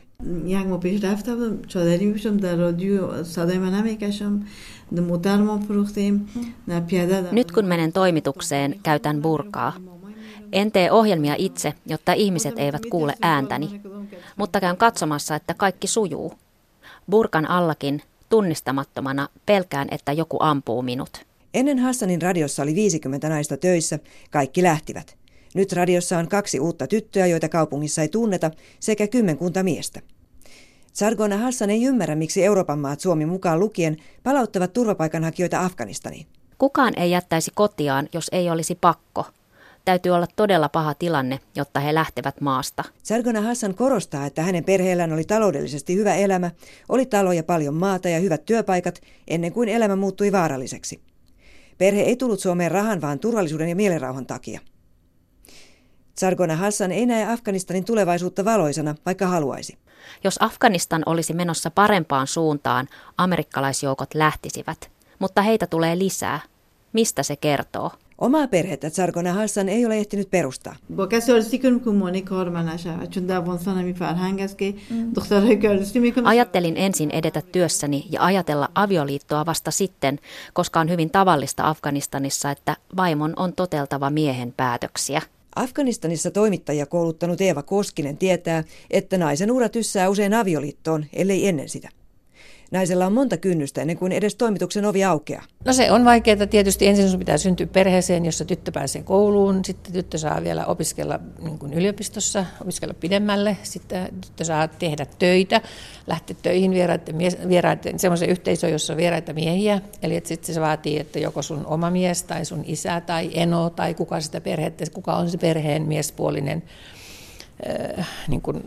Speaker 7: Nyt kun menen toimitukseen, käytän burkaa. En tee ohjelmia itse, jotta ihmiset eivät kuule ääntäni, mutta käyn katsomassa, että kaikki sujuu. Burkan allakin, tunnistamattomana, pelkään, että joku ampuu minut.
Speaker 8: Ennen Hassanin radiossa oli 50 naista töissä, kaikki lähtivät. Nyt radiossa on kaksi uutta tyttöä, joita kaupungissa ei tunneta, sekä kymmenkunta miestä. Sargona Hassan ei ymmärrä, miksi Euroopan maat Suomi mukaan lukien palauttavat turvapaikanhakijoita Afganistaniin.
Speaker 7: Kukaan ei jättäisi kotiaan, jos ei olisi pakko. Täytyy olla todella paha tilanne, jotta he lähtevät maasta.
Speaker 8: Sargona Hassan korostaa, että hänen perheellään oli taloudellisesti hyvä elämä, oli talo ja paljon maata ja hyvät työpaikat ennen kuin elämä muuttui vaaralliseksi. Perhe ei tullut Suomeen rahan, vaan turvallisuuden ja mielenrauhan takia. Sargona Hassan ei näe Afganistanin tulevaisuutta valoisana, vaikka haluaisi.
Speaker 7: Jos Afganistan olisi menossa parempaan suuntaan, amerikkalaisjoukot lähtisivät. Mutta heitä tulee lisää. Mistä se kertoo?
Speaker 8: Omaa perhettä Sargona Hassan ei ole ehtinyt perustaa.
Speaker 7: Ajattelin ensin edetä työssäni ja ajatella avioliittoa vasta sitten, koska on hyvin tavallista Afganistanissa, että vaimon on toteltava miehen päätöksiä.
Speaker 8: Afganistanissa toimittajia kouluttanut Eeva Koskinen tietää, että naisen ura tyssää usein avioliittoon, ellei ennen sitä. Naisella on monta kynnystä ennen kuin edes toimituksen ovi aukeaa.
Speaker 9: No se on vaikeaa tietysti. Ensin sun pitää syntyä perheeseen, jossa tyttö pääsee kouluun. Sitten tyttö saa vielä opiskella niin kuin yliopistossa, opiskella pidemmälle. Sitten tyttö saa tehdä töitä, lähteä töihin vieraiden, vieraiden semmoisen yhteisöön, jossa on vieraita miehiä. Eli että sitten se vaatii, että joko sun oma mies tai sun isä tai eno tai kuka sitä perhettä, kuka on se perheen miespuolinen niin kuin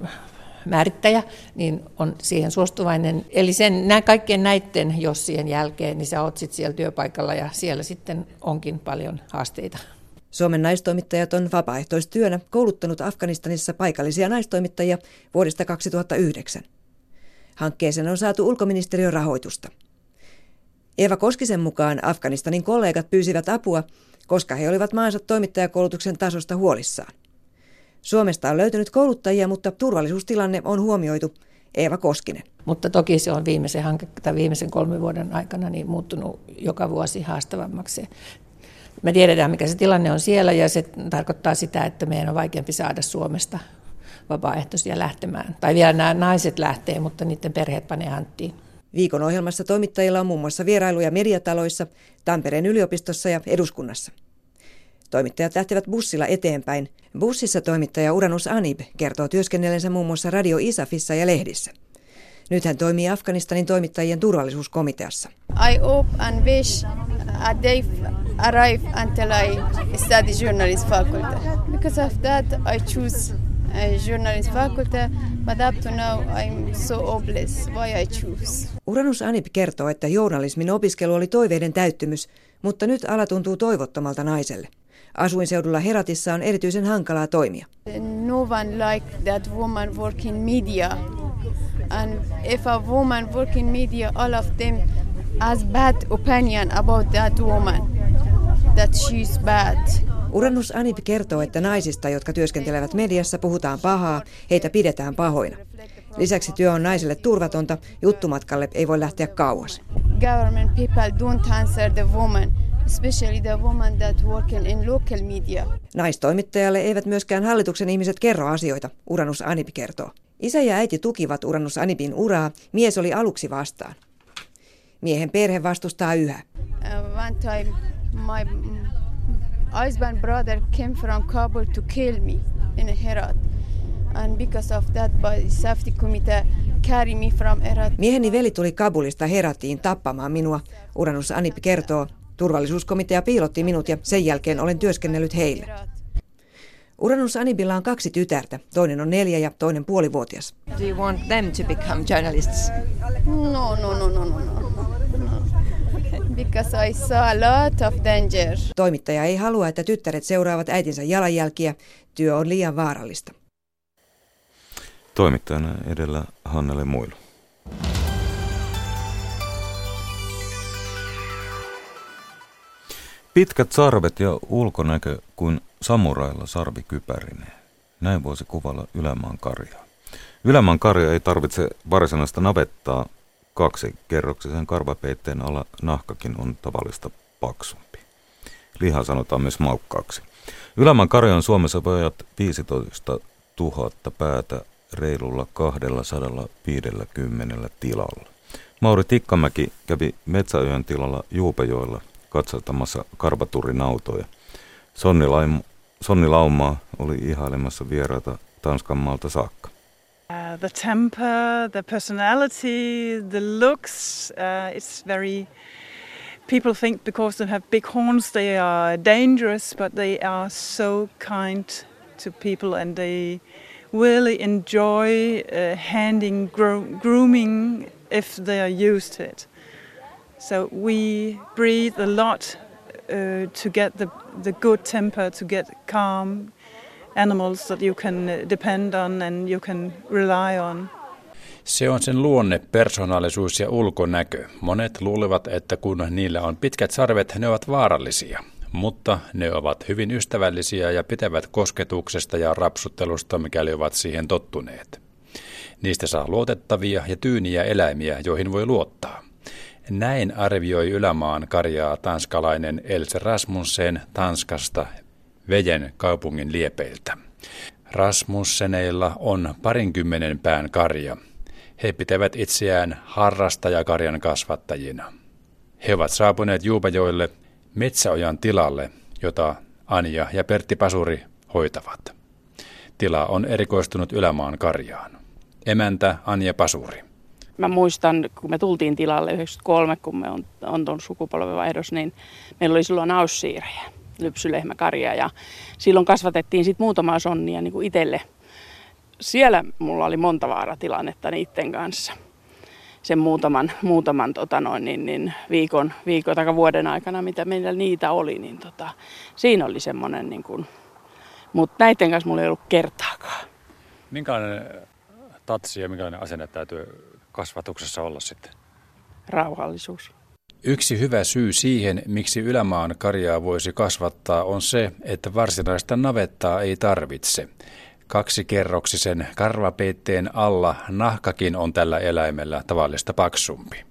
Speaker 9: määrittäjä, niin on siihen suostuvainen. Eli sen, nämä kaikkien näiden jossien jälkeen, niin sä oot sitten siellä työpaikalla ja siellä sitten onkin paljon haasteita.
Speaker 8: Suomen naistoimittajat on vapaaehtoistyönä kouluttanut Afganistanissa paikallisia naistoimittajia vuodesta 2009. Hankkeeseen on saatu ulkoministeriön rahoitusta. Eeva Koskisen mukaan Afganistanin kollegat pyysivät apua, koska he olivat maansa toimittajakoulutuksen tasosta huolissaan. Suomesta on löytynyt kouluttajia, mutta turvallisuustilanne on huomioitu. Eeva Koskinen.
Speaker 9: Mutta toki se on viimeisen, hanke, tai viimeisen kolmen vuoden aikana niin muuttunut joka vuosi haastavammaksi. Me tiedetään, mikä se tilanne on siellä, ja se tarkoittaa sitä, että meidän on vaikeampi saada Suomesta vapaaehtoisia lähtemään. Tai vielä nämä naiset lähtee, mutta niiden perheet panee hanttiin.
Speaker 8: Viikon ohjelmassa toimittajilla on muun muassa vierailuja mediataloissa, Tampereen yliopistossa ja eduskunnassa. Toimittajat lähtevät bussilla eteenpäin. Bussissa toimittaja Uranus Anib kertoo työskennellensä muun muassa Radio Isafissa ja lehdissä. Nyt hän toimii Afganistanin toimittajien turvallisuuskomiteassa.
Speaker 10: I hope and wish a day arrive until I study journalism faculty. Because of that I choose journalism faculty, but up to now I'm so hopeless. Why I choose?
Speaker 8: Uranus Anib kertoo, että journalismin opiskelu oli toiveiden täyttymys, mutta nyt ala tuntuu toivottomalta naiselle. Asuinseudulla Heratissa on erityisen hankalaa toimia.
Speaker 10: No one like that woman work in media. And if a woman work in media, all of them has bad opinion about that woman. That she's bad.
Speaker 8: Uranus Anip kertoo, että naisista, jotka työskentelevät mediassa, puhutaan pahaa, heitä pidetään pahoina. Lisäksi työ on naiselle turvatonta, juttumatkalle ei voi lähteä kauas.
Speaker 10: Government people don't answer the woman, especially the woman that working in local media.
Speaker 8: Naistoimittajalle eivät myöskään hallituksen ihmiset kerro asioita, Uranus Anip kertoo. Isä ja äiti tukivat Uranus Anipin uraa, mies oli aluksi vastaan. Miehen perhe vastustaa yhä.
Speaker 10: Uh, one time my husband brother came from Kabul to kill me in Herat. And because of that, by safety committee carry me from Herat.
Speaker 8: Mieheni veli tuli Kabulista Heratiin tappamaan minua, Uranus Anip kertoo. Turvallisuuskomitea piilotti minut ja sen jälkeen olen työskennellyt heille. Uranus Anibilla on kaksi tytärtä. Toinen on neljä ja toinen puolivuotias.
Speaker 11: Do you want them to become journalists?
Speaker 10: No, no, no, no, no, no. Because I saw a lot of danger.
Speaker 8: Toimittaja ei halua, että tyttäret seuraavat äitinsä jalanjälkiä. Työ on liian vaarallista.
Speaker 2: Toimittajana edellä Hannele Muilu. Pitkät sarvet ja ulkonäkö kuin samurailla sarvikypärineen. Näin voisi kuvalla Ylämaan karjaa. Ylämaan karja ei tarvitse varsinaista navettaa. Kaksi kerroksisen karvapeitteen alla nahkakin on tavallista paksumpi. Liha sanotaan myös maukkaaksi. Ylämaan karja on Suomessa vajat 15 000 päätä reilulla 250 tilalla. Mauri Tikkamäki kävi Metsäyön tilalla Juupejoilla katsottamassa karvaturin autoja. Sonni, Laim, Sonni Laumaa oli ihailemassa vieraita Tanskan maalta saakka.
Speaker 12: Uh, the temper, the personality, the looks, uh, it's very people think because they have big horns they are dangerous, but they are so kind to people and they really enjoy uh, handing gro- grooming if they are used to it. So we breathe a lot uh, to get the, the good temper, to get calm animals that you can uh, depend on and you can rely on.
Speaker 13: Se on sen luonne, persoonallisuus ja ulkonäkö. Monet luulevat, että kun niillä on pitkät sarvet, ne ovat vaarallisia. Mutta ne ovat hyvin ystävällisiä ja pitävät kosketuksesta ja rapsuttelusta, mikäli ovat siihen tottuneet. Niistä saa luotettavia ja tyyniä eläimiä, joihin voi luottaa. Näin arvioi ylämaan karjaa tanskalainen Else Rasmussen Tanskasta Vejen kaupungin liepeiltä. Rasmusseneilla on parinkymmenen pään karja. He pitävät itseään harrastajakarjan kasvattajina. He ovat saapuneet Juupajoille Metsäojan tilalle, jota Anja ja Pertti Pasuri hoitavat. Tila on erikoistunut ylämaan karjaan. Emäntä Anja Pasuri.
Speaker 14: Mä muistan, kun me tultiin tilalle 93, kun me on, on tuon sukupolvenvaihdos, niin meillä oli silloin aussiirejä, lypsylehmäkarja ja silloin kasvatettiin sitten muutamaa sonnia niin kuin itselle. Siellä mulla oli monta vaaratilannetta niiden kanssa sen muutaman, muutaman tota noin, niin, niin viikon, viikon tai vuoden aikana, mitä meillä niitä oli, niin tota, siinä oli semmoinen, niin kuin, mutta näiden kanssa mulla ei ollut kertaakaan.
Speaker 13: Minkälainen tatsi ja minkälainen asenne täytyy kasvatuksessa olla sitten?
Speaker 14: Rauhallisuus.
Speaker 13: Yksi hyvä syy siihen, miksi ylämaan karjaa voisi kasvattaa, on se, että varsinaista navettaa ei tarvitse. Kaksikerroksisen karvapeitteen alla nahkakin on tällä eläimellä tavallista paksumpi.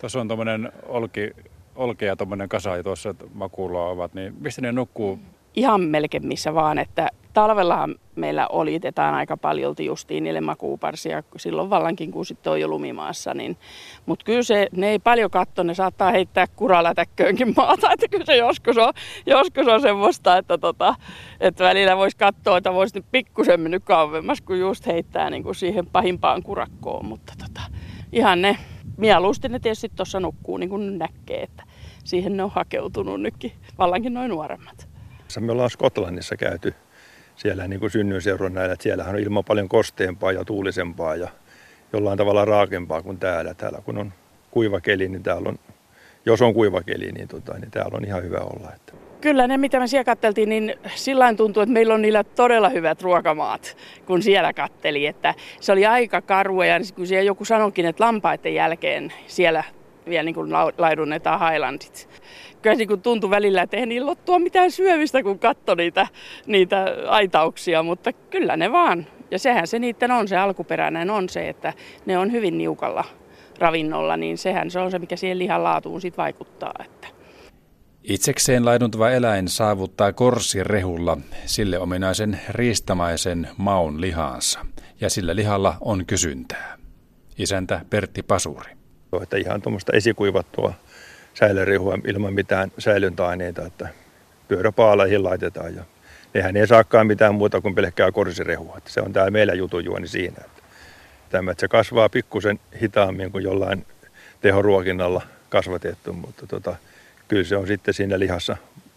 Speaker 13: Tuossa on tuommoinen olki, olki ja tuommoinen kasa, ja tuossa makuulla ovat, niin mistä ne nukkuu?
Speaker 14: Ihan melkein missä vaan, että talvellahan meillä olitetaan aika paljon justiin niille makuuparsia silloin vallankin, kun sitten on jo lumimaassa. Niin, mutta kyllä se, ne ei paljon katso, ne saattaa heittää kuralätäkköönkin maata, että kyllä se joskus on, joskus on semmoista, että, tota, että välillä voisi katsoa, että voisi nyt pikkusen mennyt kauemmas, kun just heittää niin kuin siihen pahimpaan kurakkoon, mutta tota, ihan ne, mieluusti ne tietysti tuossa nukkuu niin kuin näkee, että siihen ne on hakeutunut nytkin, vallankin noin nuoremmat.
Speaker 15: Me ollaan Skotlannissa käyty siellä niin kuin näillä, että siellähän on ilma paljon kosteempaa ja tuulisempaa ja jollain tavalla raakempaa kuin täällä. Täällä kun on kuiva keli, niin täällä on, jos on kuiva keli, niin, tota, niin täällä on ihan hyvä olla. Että.
Speaker 14: Kyllä ne, mitä me siellä katteltiin, niin sillä tuntuu, että meillä on niillä todella hyvät ruokamaat, kun siellä katteli. Että se oli aika karua ja kun siellä joku sanoikin, että lampaiden jälkeen siellä vielä niin kuin laidunnetaan Highlandit. Kyllä niin kuin tuntui välillä, että ei niin lottua mitään syövistä, kun katso niitä, niitä aitauksia, mutta kyllä ne vaan. Ja sehän se niiden on, se alkuperäinen on se, että ne on hyvin niukalla ravinnolla, niin sehän se on se, mikä siihen lihan laatuun sit vaikuttaa. Että.
Speaker 13: Itsekseen laiduntava eläin saavuttaa korsirehulla sille ominaisen riistamaisen maun lihansa, ja sillä lihalla on kysyntää. Isäntä Pertti Pasuri.
Speaker 15: Että ihan tuommoista esikuivattua säilörehua ilman mitään säilyntäaineita, että pyöräpaaleihin laitetaan ja nehän ei saakaan mitään muuta kuin pelkkää korsirehua. Että se on tämä meillä jutujuoni siinä. Että tämä, että se kasvaa pikkusen hitaammin kuin jollain tehoruokinnalla kasvatettu, mutta tota, kyllä se on sitten siinä lihassa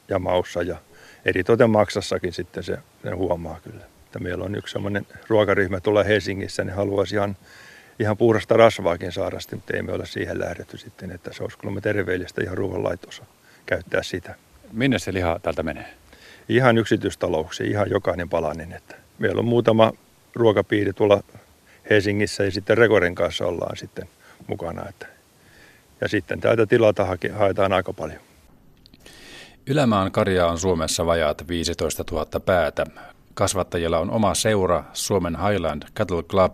Speaker 15: ja maussa ja eritoten maksassakin sitten se, se huomaa kyllä. Että meillä on yksi sellainen ruokaryhmä tuolla Helsingissä, ne haluaisi ihan, ihan puhdasta rasvaakin saada, mutta ei me ole siihen lähdetty sitten, että se olisi kuulemma terveellistä ihan ruoanlaitossa käyttää sitä.
Speaker 13: Minne se liha täältä menee?
Speaker 15: Ihan yksityistalouksiin, ihan jokainen palanen. Että meillä on muutama ruokapiiri tuolla Helsingissä ja sitten Rekoren kanssa ollaan sitten mukana. Että ja sitten täältä tilata haetaan aika paljon.
Speaker 13: Ylämaan karjaa on Suomessa vajaat 15 000 päätä. Kasvattajilla on oma seura Suomen Highland Cattle Club,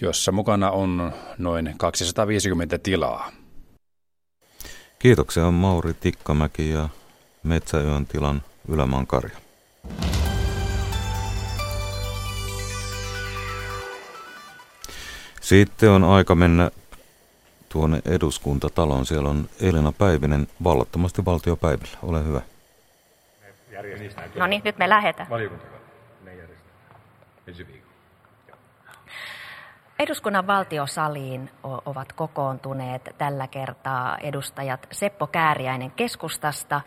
Speaker 13: jossa mukana on noin 250 tilaa.
Speaker 2: Kiitoksia Mauri Tikkamäki ja Metsäyön tilan Ylämaan karja. Sitten on aika mennä tuonne eduskuntataloon. Siellä on Elina Päivinen vallattomasti valtiopäivillä. Ole hyvä.
Speaker 7: No niin, nyt me lähdetään. Eduskunnan valtiosaliin ovat kokoontuneet tällä kertaa edustajat Seppo Kääriäinen keskustasta,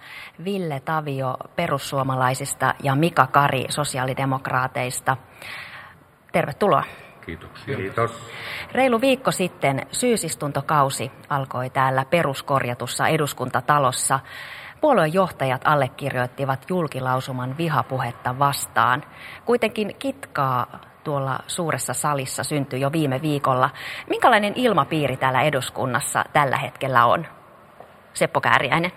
Speaker 7: Ville Tavio perussuomalaisista ja Mika Kari sosiaalidemokraateista. Tervetuloa.
Speaker 16: Kiitoksia. Kiitos.
Speaker 7: Reilu viikko sitten syysistuntokausi alkoi täällä peruskorjatussa eduskuntatalossa. Puoluejohtajat allekirjoittivat julkilausuman vihapuhetta vastaan. Kuitenkin kitkaa tuolla suuressa salissa syntyi jo viime viikolla. Minkälainen ilmapiiri täällä eduskunnassa tällä hetkellä on? Seppo Kääriäinen.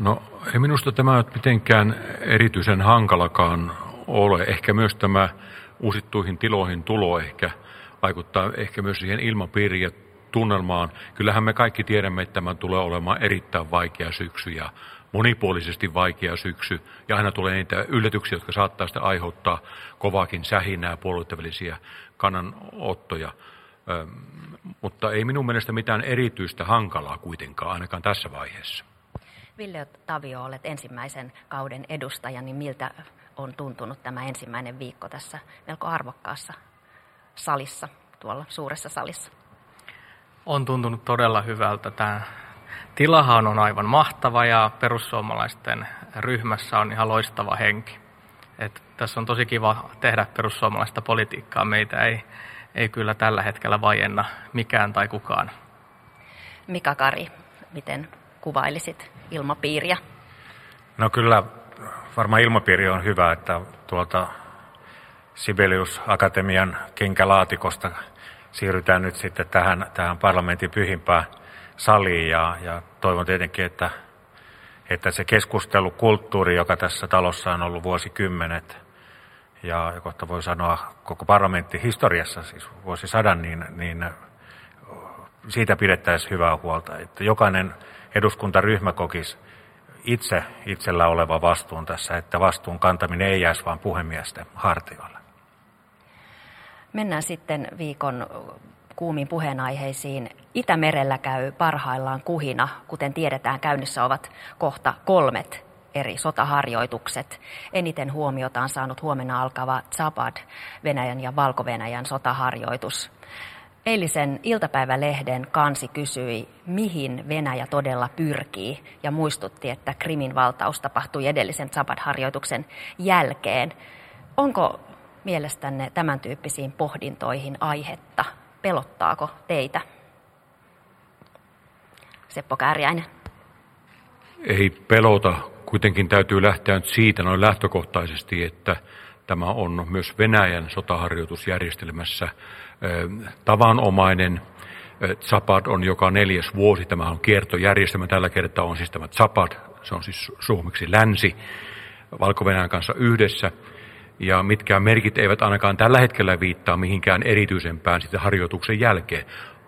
Speaker 16: No ei minusta tämä nyt mitenkään erityisen hankalakaan ole. Ehkä myös tämä uusittuihin tiloihin tulo ehkä vaikuttaa ehkä myös siihen ilmapiiriin ja tunnelmaan. Kyllähän me kaikki tiedämme, että tämä tulee olemaan erittäin vaikea syksy ja monipuolisesti vaikea syksy. Ja aina tulee niitä yllätyksiä, jotka saattaa sitä aiheuttaa kovaakin sähinää, puolueiden kannanottoja. Ö, mutta ei minun mielestä mitään erityistä hankalaa kuitenkaan, ainakaan tässä vaiheessa.
Speaker 7: Ville Tavio, olet ensimmäisen kauden edustaja, niin miltä on tuntunut tämä ensimmäinen viikko tässä melko arvokkaassa salissa, tuolla suuressa salissa?
Speaker 17: On tuntunut todella hyvältä. Tämä tilahan on aivan mahtava ja perussuomalaisten ryhmässä on ihan loistava henki. Et tässä on tosi kiva tehdä perussuomalaista politiikkaa. Meitä ei, ei kyllä tällä hetkellä vajenna mikään tai kukaan.
Speaker 7: Mika Kari, miten kuvailisit ilmapiiriä?
Speaker 16: No kyllä varmaan ilmapiiri on hyvä, että tuolta Sibelius Akatemian kenkälaatikosta siirrytään nyt sitten tähän, tähän parlamentin pyhimpään saliin ja, ja toivon tietenkin, että, että se keskustelukulttuuri, joka tässä talossa on ollut vuosikymmenet ja kohta voi sanoa koko parlamentin historiassa, siis vuosisadan, niin, niin siitä pidettäisiin hyvää huolta, että jokainen eduskuntaryhmä kokisi itse itsellä oleva vastuun tässä, että vastuun kantaminen ei jäisi vain puhemiesten hartioille.
Speaker 7: Mennään sitten viikon kuumiin puheenaiheisiin. Itämerellä käy parhaillaan kuhina. Kuten tiedetään, käynnissä ovat kohta kolmet eri sotaharjoitukset. Eniten huomiota on saanut huomenna alkava Zabad, Venäjän ja Valko-Venäjän sotaharjoitus. Eilisen iltapäivälehden kansi kysyi, mihin Venäjä todella pyrkii, ja muistutti, että Krimin valtaus tapahtui edellisen Zabad-harjoituksen jälkeen. Onko mielestänne tämän tyyppisiin pohdintoihin aihetta? Pelottaako teitä? Seppo Kääriäinen.
Speaker 16: Ei pelota. Kuitenkin täytyy lähteä nyt siitä noin lähtökohtaisesti, että tämä on myös Venäjän sotaharjoitusjärjestelmässä tavanomainen.
Speaker 18: Zapad on joka neljäs vuosi. Tämä on kiertojärjestelmä. Tällä kertaa on siis tämä Zapad, se on siis suomeksi länsi, valko kanssa yhdessä. Ja mitkään merkit eivät ainakaan tällä hetkellä viittaa mihinkään erityisempään sitten harjoituksen jälkeen.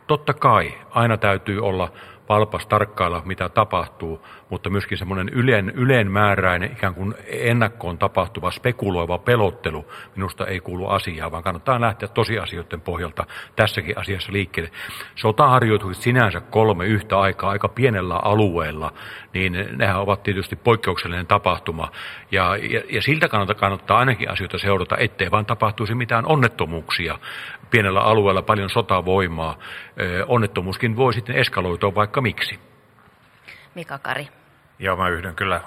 Speaker 18: Totta kai aina täytyy olla valpas tarkkailla, mitä tapahtuu, mutta myöskin semmoinen yleen, yleenmääräinen ikään kuin ennakkoon tapahtuva spekuloiva pelottelu minusta ei kuulu asiaan, vaan kannattaa lähteä tosiasioiden pohjalta tässäkin asiassa liikkeelle. Sotaharjoitukset sinänsä kolme yhtä aikaa aika pienellä alueella, niin nehän ovat tietysti poikkeuksellinen tapahtuma. Ja, ja, ja siltä kannalta kannattaa ainakin asioita seurata, ettei vaan tapahtuisi mitään onnettomuuksia. Pienellä alueella paljon sotavoimaa. Onnettomuuskin voi sitten eskaloitua vaikka miksi.
Speaker 7: Mika Kari.
Speaker 16: Joo, mä yhdyn kyllä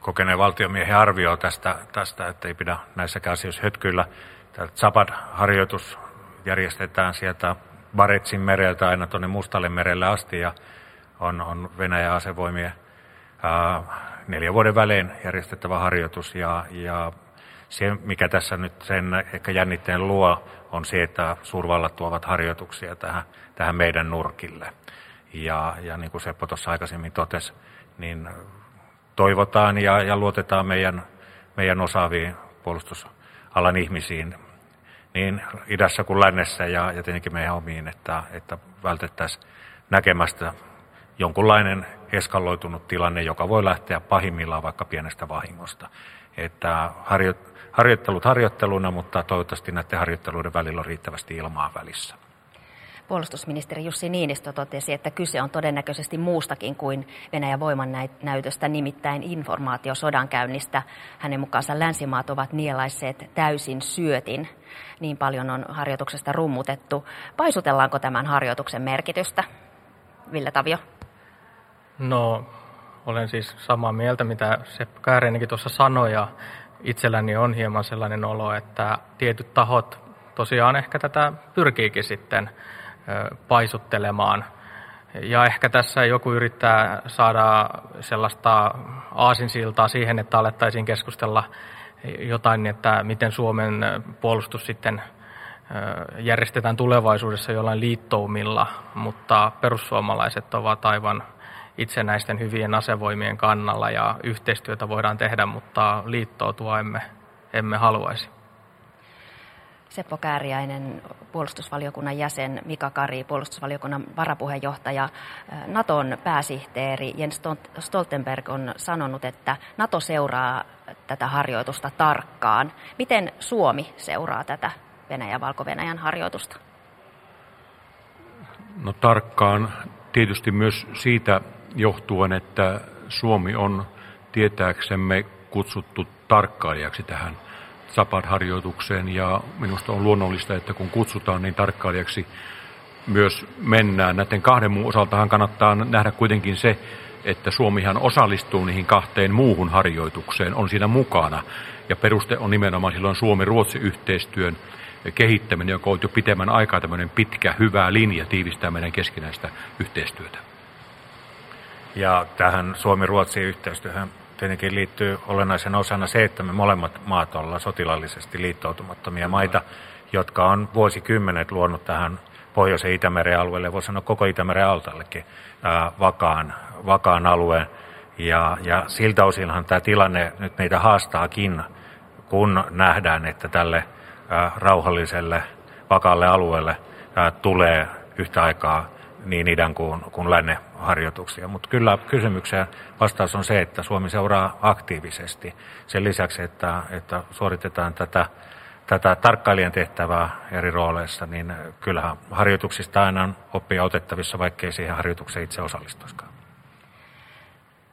Speaker 16: kokeneen valtiomiehen arvioon tästä, tästä, että ei pidä näissä asioissa hötkyillä. Tämä Zapad-harjoitus järjestetään sieltä Baretsin mereltä aina tuonne Mustalle merelle asti ja on, on Venäjän asevoimien ää, neljän vuoden välein järjestettävä harjoitus ja, ja se, mikä tässä nyt sen ehkä jännitteen luo, on se, että suurvallat tuovat harjoituksia tähän, tähän meidän nurkille. Ja, ja niin kuin Seppo tuossa aikaisemmin totesi, niin toivotaan ja, ja luotetaan meidän, meidän osaaviin puolustusalan ihmisiin niin idässä kuin lännessä ja, ja tietenkin meidän omiin, että, että vältettäisiin näkemästä jonkunlainen eskaloitunut tilanne, joka voi lähteä pahimmillaan vaikka pienestä vahingosta. Että harjo, harjoittelut harjoitteluna, mutta toivottavasti näiden harjoitteluiden välillä on riittävästi ilmaa välissä.
Speaker 7: Puolustusministeri Jussi Niinistö totesi, että kyse on todennäköisesti muustakin kuin Venäjän voimannäytöstä, nimittäin informaatiosodankäynnistä. Hänen mukaansa länsimaat ovat nielaisseet täysin syötin. Niin paljon on harjoituksesta rummutettu. Paisutellaanko tämän harjoituksen merkitystä? Ville Tavio.
Speaker 17: No, olen siis samaa mieltä, mitä Sepp Käärinenkin tuossa sanoi, ja itselläni on hieman sellainen olo, että tietyt tahot tosiaan ehkä tätä pyrkiikin sitten paisuttelemaan. Ja ehkä tässä joku yrittää saada sellaista aasinsiltaa siihen, että alettaisiin keskustella jotain, että miten Suomen puolustus sitten järjestetään tulevaisuudessa jollain liittoumilla, mutta perussuomalaiset ovat aivan itsenäisten hyvien asevoimien kannalla ja yhteistyötä voidaan tehdä, mutta liittoutua emme, emme haluaisi.
Speaker 7: Seppo Kääriäinen, puolustusvaliokunnan jäsen, Mika Kari, puolustusvaliokunnan varapuheenjohtaja, Naton pääsihteeri Jens Stoltenberg on sanonut, että Nato seuraa tätä harjoitusta tarkkaan. Miten Suomi seuraa tätä Venäjän valko-Venäjän harjoitusta?
Speaker 18: No tarkkaan tietysti myös siitä johtuen, että Suomi on tietääksemme kutsuttu tarkkailijaksi tähän Zapad-harjoitukseen ja minusta on luonnollista, että kun kutsutaan niin tarkkailijaksi myös mennään. Näiden kahden muun osaltahan kannattaa nähdä kuitenkin se, että Suomihan osallistuu niihin kahteen muuhun harjoitukseen, on siinä mukana. Ja peruste on nimenomaan silloin Suomi-Ruotsi-yhteistyön kehittäminen, joka on jo pitemmän aikaa tämmöinen pitkä, hyvä linja tiivistää meidän keskinäistä yhteistyötä.
Speaker 16: Ja tähän Suomi-Ruotsi-yhteistyöhön tietenkin liittyy olennaisen osana se, että me molemmat maat ollaan sotilaallisesti liittoutumattomia maita, jotka on vuosikymmenet luonut tähän Pohjoisen Itämeren alueelle, voi sanoa koko Itämeren altallekin, vakaan, vakaan alueen. Ja, ja siltä osinhan tämä tilanne nyt meitä haastaakin, kun nähdään, että tälle rauhalliselle, vakaalle alueelle tulee yhtä aikaa niin idän kuin, kuin lännen harjoituksia. Mutta kyllä kysymykseen vastaus on se, että Suomi seuraa aktiivisesti sen lisäksi, että, että suoritetaan tätä, tätä tarkkailijan tehtävää eri rooleissa, niin kyllähän harjoituksista aina on oppia otettavissa, vaikkei siihen harjoitukseen itse osallistuisikaan.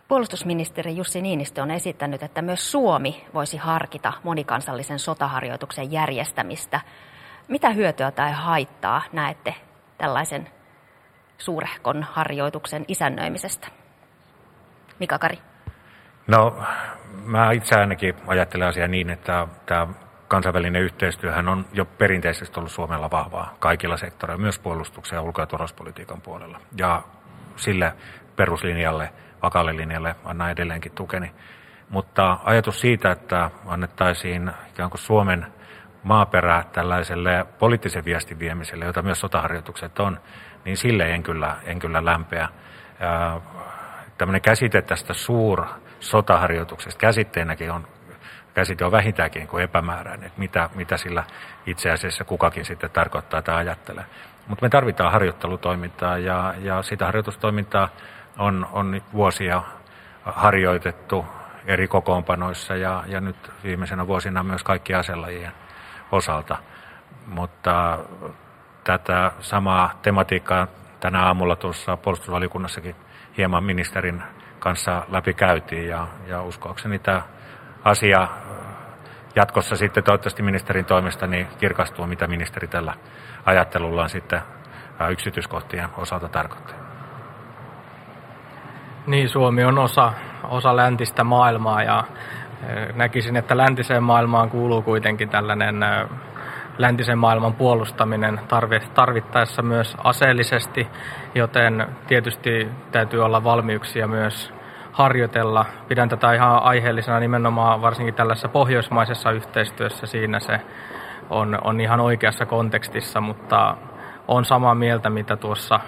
Speaker 7: Puolustusministeri Jussi Niinistö on esittänyt, että myös Suomi voisi harkita monikansallisen sotaharjoituksen järjestämistä. Mitä hyötyä tai haittaa näette tällaisen suurehkon harjoituksen isännöimisestä? Mika Kari.
Speaker 16: No, mä itse ainakin ajattelen asiaa niin, että tämä kansainvälinen yhteistyöhän on jo perinteisesti ollut Suomella vahvaa kaikilla sektoreilla, myös puolustuksen ja ulko- ja turvallisuuspolitiikan puolella. Ja sille peruslinjalle, vakaalle linjalle annan edelleenkin tukeni. Mutta ajatus siitä, että annettaisiin ikään kuin Suomen maaperää tällaiselle poliittisen viestin viemiselle, jota myös sotaharjoitukset on, niin sille en kyllä, en kyllä lämpeä. Tämmöinen käsite tästä suur sotaharjoituksesta käsitteenäkin on, käsite on vähintäänkin kuin epämääräinen, että mitä, mitä sillä itse asiassa kukakin sitten tarkoittaa tai ajattelee. Mutta me tarvitaan harjoittelutoimintaa ja, ja sitä harjoitustoimintaa on, on vuosia harjoitettu eri kokoonpanoissa ja, ja nyt viimeisenä vuosina myös kaikki aselajien osalta. Mutta tätä samaa tematiikkaa tänä aamulla tuossa puolustusvaliokunnassakin hieman ministerin kanssa läpi käytiin ja, ja uskoakseni tämä asia jatkossa sitten toivottavasti ministerin toimesta niin kirkastuu, mitä ministeri tällä ajattelullaan sitten yksityiskohtien osalta tarkoittaa.
Speaker 17: Niin, Suomi on osa, osa läntistä maailmaa ja näkisin, että läntiseen maailmaan kuuluu kuitenkin tällainen läntisen maailman puolustaminen tarvittaessa myös aseellisesti, joten tietysti täytyy olla valmiuksia myös harjoitella. Pidän tätä ihan aiheellisena nimenomaan varsinkin tällaisessa pohjoismaisessa yhteistyössä. Siinä se on, on ihan oikeassa kontekstissa, mutta on samaa mieltä, mitä tuossa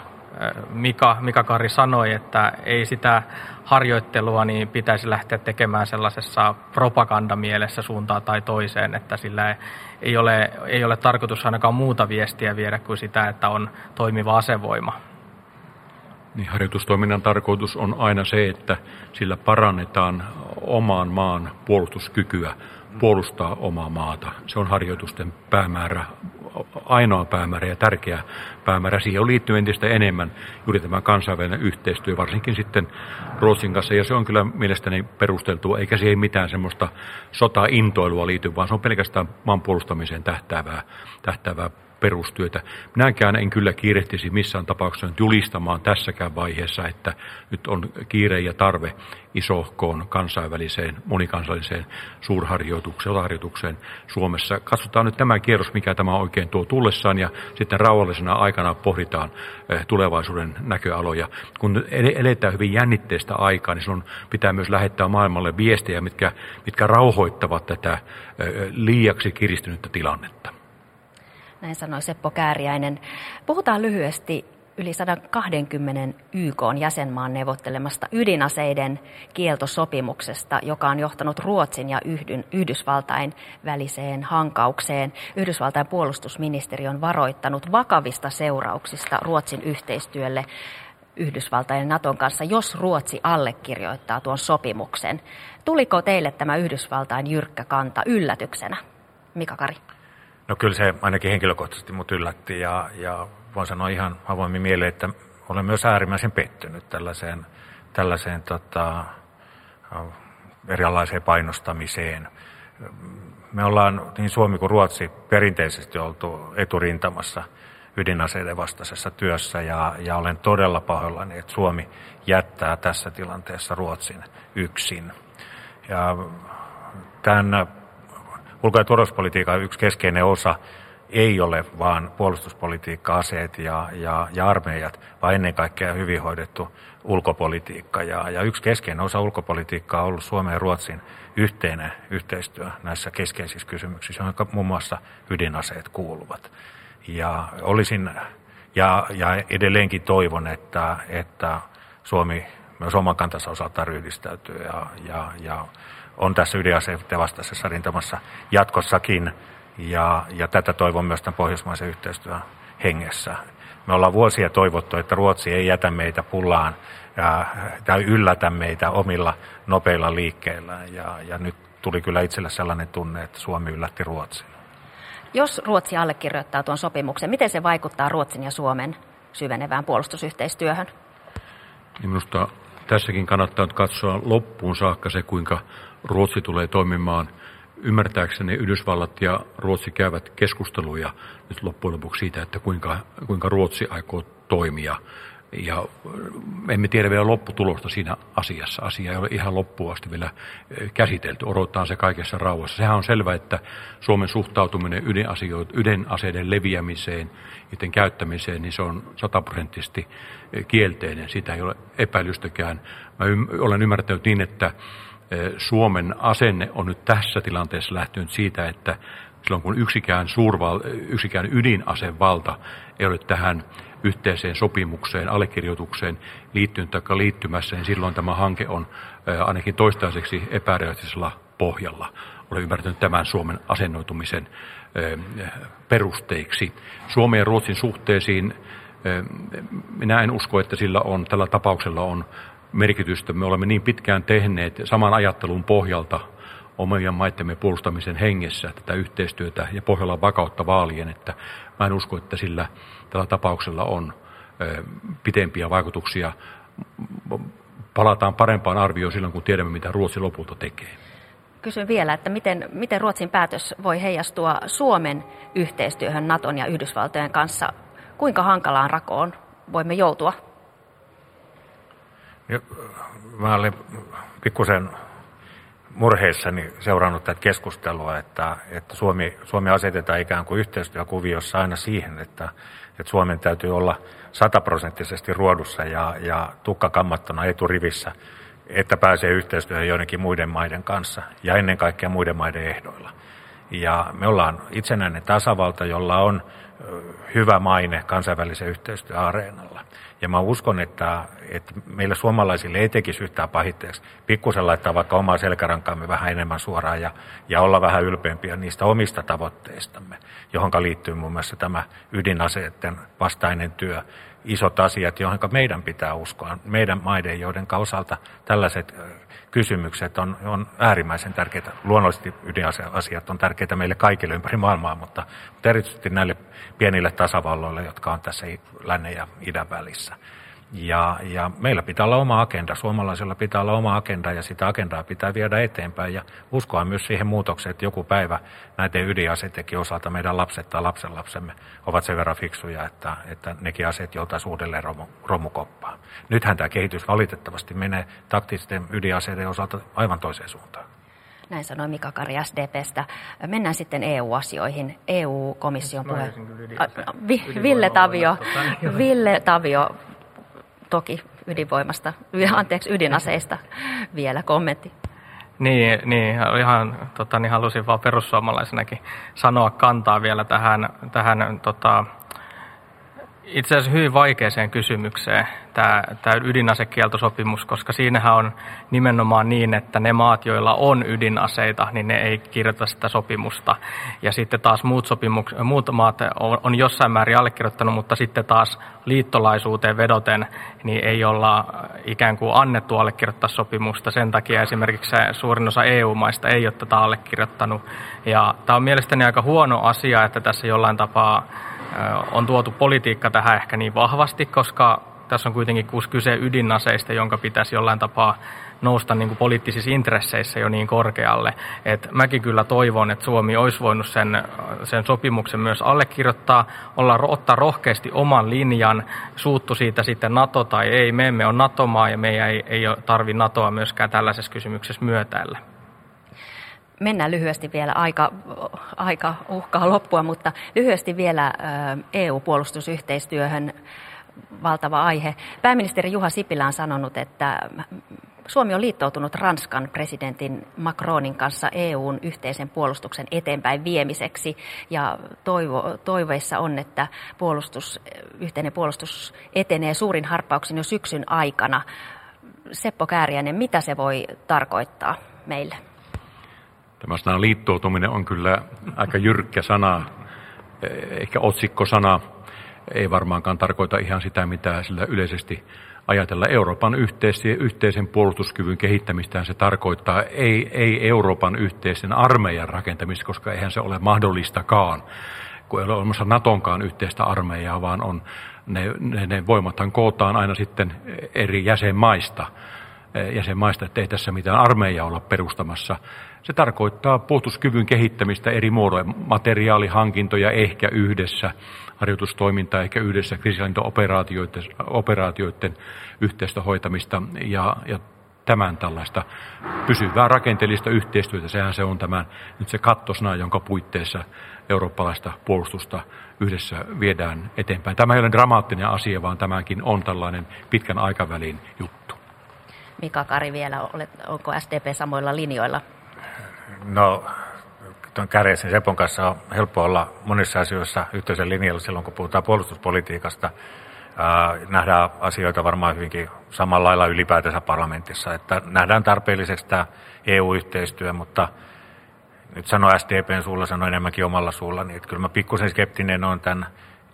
Speaker 17: Mika, Mika Kari sanoi, että ei sitä harjoittelua niin pitäisi lähteä tekemään sellaisessa propagandamielessä suuntaan tai toiseen, että sillä ei ole, ei ole tarkoitus ainakaan muuta viestiä viedä kuin sitä, että on toimiva asevoima.
Speaker 18: Niin harjoitustoiminnan tarkoitus on aina se, että sillä parannetaan omaan maan puolustuskykyä puolustaa omaa maata. Se on harjoitusten päämäärä ainoa päämäärä ja tärkeä päämäärä. Siihen liittyy entistä enemmän juuri tämä kansainvälinen yhteistyö, varsinkin sitten Ruotsin kanssa. Ja se on kyllä mielestäni perusteltua, eikä siihen mitään semmoista sota-intoilua liity, vaan se on pelkästään maan puolustamiseen tähtäävää, tähtäävää perustyötä. Minäkään en kyllä kiirehtisi missään tapauksessa nyt julistamaan tässäkään vaiheessa, että nyt on kiire ja tarve isohkoon kansainväliseen, monikansalliseen suurharjoitukseen, harjoitukseen Suomessa. Katsotaan nyt tämä kierros, mikä tämä oikein tuo tullessaan ja sitten rauhallisena aikana pohditaan eh, tulevaisuuden näköaloja. Kun eletään hyvin jännitteistä aikaa, niin silloin pitää myös lähettää maailmalle viestejä, mitkä, mitkä rauhoittavat tätä eh, liiaksi kiristynyttä tilannetta.
Speaker 7: Näin sanoi Seppo Kääriäinen. Puhutaan lyhyesti yli 120 YK jäsenmaan neuvottelemasta ydinaseiden kieltosopimuksesta, joka on johtanut Ruotsin ja Yhdyn, Yhdysvaltain väliseen hankaukseen. Yhdysvaltain puolustusministeri on varoittanut vakavista seurauksista Ruotsin yhteistyölle Yhdysvaltain ja Naton kanssa, jos Ruotsi allekirjoittaa tuon sopimuksen. Tuliko teille tämä Yhdysvaltain jyrkkä kanta yllätyksenä? Mika Kari.
Speaker 16: No kyllä se ainakin henkilökohtaisesti mut yllätti ja, ja voin sanoa ihan avoimin mieleen, että olen myös äärimmäisen pettynyt tällaiseen, tällaiseen tota, erilaiseen painostamiseen. Me ollaan niin Suomi kuin Ruotsi perinteisesti oltu eturintamassa ydinaseiden vastaisessa työssä ja, ja olen todella pahoillani, että Suomi jättää tässä tilanteessa Ruotsin yksin. Ja tämän ulko- ja turvallisuuspolitiikan yksi keskeinen osa ei ole vaan puolustuspolitiikka, aseet ja, ja, ja armeijat, vaan ennen kaikkea hyvin hoidettu ulkopolitiikka. Ja, ja yksi keskeinen osa ulkopolitiikkaa on ollut Suomen ja Ruotsin yhteinen yhteistyö näissä keskeisissä kysymyksissä, joihin muun muassa ydinaseet kuuluvat. Ja olisin ja, ja edelleenkin toivon, että, että Suomi myös oman kantansa osalta ryhdistäytyy ja, ja, ja on tässä ydinaseiden vastaisessa rintamassa jatkossakin. Ja, ja tätä toivon myös tämän pohjoismaisen yhteistyön hengessä. Me ollaan vuosia toivottu, että Ruotsi ei jätä meitä pullaan ja, tai yllätä meitä omilla nopeilla liikkeillä. Ja, ja nyt tuli kyllä itselle sellainen tunne, että Suomi yllätti Ruotsin.
Speaker 7: Jos Ruotsi allekirjoittaa tuon sopimuksen, miten se vaikuttaa Ruotsin ja Suomen syvenevään puolustusyhteistyöhön?
Speaker 18: Niin minusta tässäkin kannattaa katsoa loppuun saakka se, kuinka Ruotsi tulee toimimaan. Ymmärtääkseni Yhdysvallat ja Ruotsi käyvät keskusteluja nyt loppujen lopuksi siitä, että kuinka, kuinka Ruotsi aikoo toimia. Ja emme tiedä vielä lopputulosta siinä asiassa. Asia ei ole ihan loppuun asti vielä käsitelty. Odotetaan se kaikessa rauhassa. Sehän on selvää, että Suomen suhtautuminen ydinaseiden leviämiseen, niiden käyttämiseen, niin se on sataprosenttisesti kielteinen. Sitä ei ole epäilystäkään. Mä olen ymmärtänyt niin, että Suomen asenne on nyt tässä tilanteessa lähtynyt siitä, että silloin kun yksikään, suurval, yksikään ydinasevalta ei ole tähän yhteiseen sopimukseen, allekirjoitukseen liittynyt tai liittymässä, niin silloin tämä hanke on ainakin toistaiseksi epärealistisella pohjalla. Olen ymmärtänyt tämän Suomen asennoitumisen perusteiksi. Suomen ja Ruotsin suhteisiin minä en usko, että sillä on, tällä tapauksella on merkitystä. Me olemme niin pitkään tehneet saman ajattelun pohjalta omien maittemme puolustamisen hengessä tätä yhteistyötä ja pohjalla vakautta vaalien, että mä en usko, että sillä tällä tapauksella on pitempiä vaikutuksia. Palataan parempaan arvioon silloin, kun tiedämme, mitä Ruotsi lopulta tekee.
Speaker 7: Kysyn vielä, että miten, miten Ruotsin päätös voi heijastua Suomen yhteistyöhön Naton ja Yhdysvaltojen kanssa? Kuinka hankalaan rakoon voimme joutua?
Speaker 16: Mä olin pikkusen murheissani seurannut tätä keskustelua, että, että Suomi, Suomi asetetaan ikään kuin yhteistyökuviossa aina siihen, että, että Suomen täytyy olla sataprosenttisesti ruodussa ja, ja tukka kammattona eturivissä, että pääsee yhteistyöhön joidenkin muiden maiden kanssa ja ennen kaikkea muiden maiden ehdoilla. Ja me ollaan itsenäinen tasavalta, jolla on hyvä maine kansainvälisen yhteistyöareenalla. Ja mä uskon, että, että meillä suomalaisille ei tekisi yhtään pahitteeksi pikkusen laittaa vaikka omaa selkärankaamme vähän enemmän suoraan ja, ja olla vähän ylpeämpiä niistä omista tavoitteistamme, johon liittyy muun muassa tämä ydinaseiden vastainen työ, isot asiat, johon meidän pitää uskoa, meidän maiden, joiden osalta tällaiset kysymykset on, on äärimmäisen tärkeitä. Luonnollisesti ydinasiat on tärkeitä meille kaikille ympäri maailmaa, mutta, mutta erityisesti näille pienille tasavalloille, jotka on tässä lännen ja idän välissä. Ja, ja meillä pitää olla oma agenda, suomalaisilla pitää olla oma agenda ja sitä agendaa pitää viedä eteenpäin ja uskoa myös siihen muutokseen, että joku päivä näiden ydinasetekin osalta meidän lapset tai lapsenlapsemme ovat sen verran fiksuja, että, että nekin aseet joltaisiin uudelleen romu, romukoppaan. Nythän tämä kehitys valitettavasti menee taktisten ydinaseiden osalta aivan toiseen suuntaan.
Speaker 7: Näin sanoi Mika Kari SDPstä. Mennään sitten EU-asioihin. EU-komission puhe... Ville Tavio, Ville Tavio toki ydinvoimasta, anteeksi ydinaseista vielä kommentti.
Speaker 17: Niin, niin ihan tota, niin halusin vaan perussuomalaisenakin sanoa kantaa vielä tähän, tähän tota, itse asiassa hyvin vaikeaseen kysymykseen tämä, tämä ydinasekieltosopimus, koska siinähän on nimenomaan niin, että ne maat, joilla on ydinaseita, niin ne ei kirjoita sitä sopimusta. Ja sitten taas muut, sopimuks, muut maat on, on jossain määrin allekirjoittanut, mutta sitten taas liittolaisuuteen vedoten niin ei olla ikään kuin annettu allekirjoittaa sopimusta. Sen takia esimerkiksi suurin osa EU-maista ei ole tätä allekirjoittanut. Ja tämä on mielestäni aika huono asia, että tässä jollain tapaa on tuotu politiikka tähän ehkä niin vahvasti, koska tässä on kuitenkin kyse ydinaseista, jonka pitäisi jollain tapaa nousta niin kuin poliittisissa intresseissä jo niin korkealle. Et mäkin kyllä toivon, että Suomi olisi voinut sen, sen sopimuksen myös allekirjoittaa, olla, ottaa rohkeasti oman linjan, suuttu siitä sitten NATO tai ei. Me emme ole NATO-maa ja meidän ei, ei tarvi NATOa myöskään tällaisessa kysymyksessä myötäillä
Speaker 7: mennään lyhyesti vielä, aika, aika uhkaa loppua, mutta lyhyesti vielä EU-puolustusyhteistyöhön valtava aihe. Pääministeri Juha Sipilä on sanonut, että Suomi on liittoutunut Ranskan presidentin Macronin kanssa EUn yhteisen puolustuksen eteenpäin viemiseksi ja toivo, toiveissa on, että puolustus, yhteinen puolustus etenee suurin harppauksin jo syksyn aikana. Seppo Kääriäinen, mitä se voi tarkoittaa meille?
Speaker 18: Tämä sana liittoutuminen on kyllä aika jyrkkä sana, ehkä otsikkosana. Ei varmaankaan tarkoita ihan sitä, mitä sillä yleisesti ajatella. Euroopan yhteisen puolustuskyvyn kehittämistä se tarkoittaa ei, ei Euroopan yhteisen armeijan rakentamista, koska eihän se ole mahdollistakaan, kun ei ole olemassa Natonkaan yhteistä armeijaa, vaan on ne, ne, ne voimathan kootaan aina sitten eri jäsenmaista jäsenmaista, että ei tässä mitään armeijaa olla perustamassa. Se tarkoittaa puolustuskyvyn kehittämistä eri muodoilla, materiaalihankintoja ehkä yhdessä, harjoitustoimintaa ehkä yhdessä, kriisinhallintaoperaatioiden yhteistä hoitamista ja, ja tämän tällaista pysyvää rakenteellista yhteistyötä. Sehän se on tämän, nyt se kattosna, jonka puitteissa eurooppalaista puolustusta yhdessä viedään eteenpäin. Tämä ei ole dramaattinen asia, vaan tämäkin on tällainen pitkän aikavälin juttu.
Speaker 7: Mika Kari vielä, onko SDP samoilla linjoilla?
Speaker 16: No, tuon Kärjesen Sepon kanssa on helppo olla monissa asioissa yhteisen linjalla silloin, kun puhutaan puolustuspolitiikasta. nähdään asioita varmaan hyvinkin samalla lailla ylipäätänsä parlamentissa, että nähdään tarpeelliseksi tämä EU-yhteistyö, mutta nyt sano SDPn suulla, sano enemmänkin omalla suulla, niin että kyllä mä pikkusen skeptinen on tämän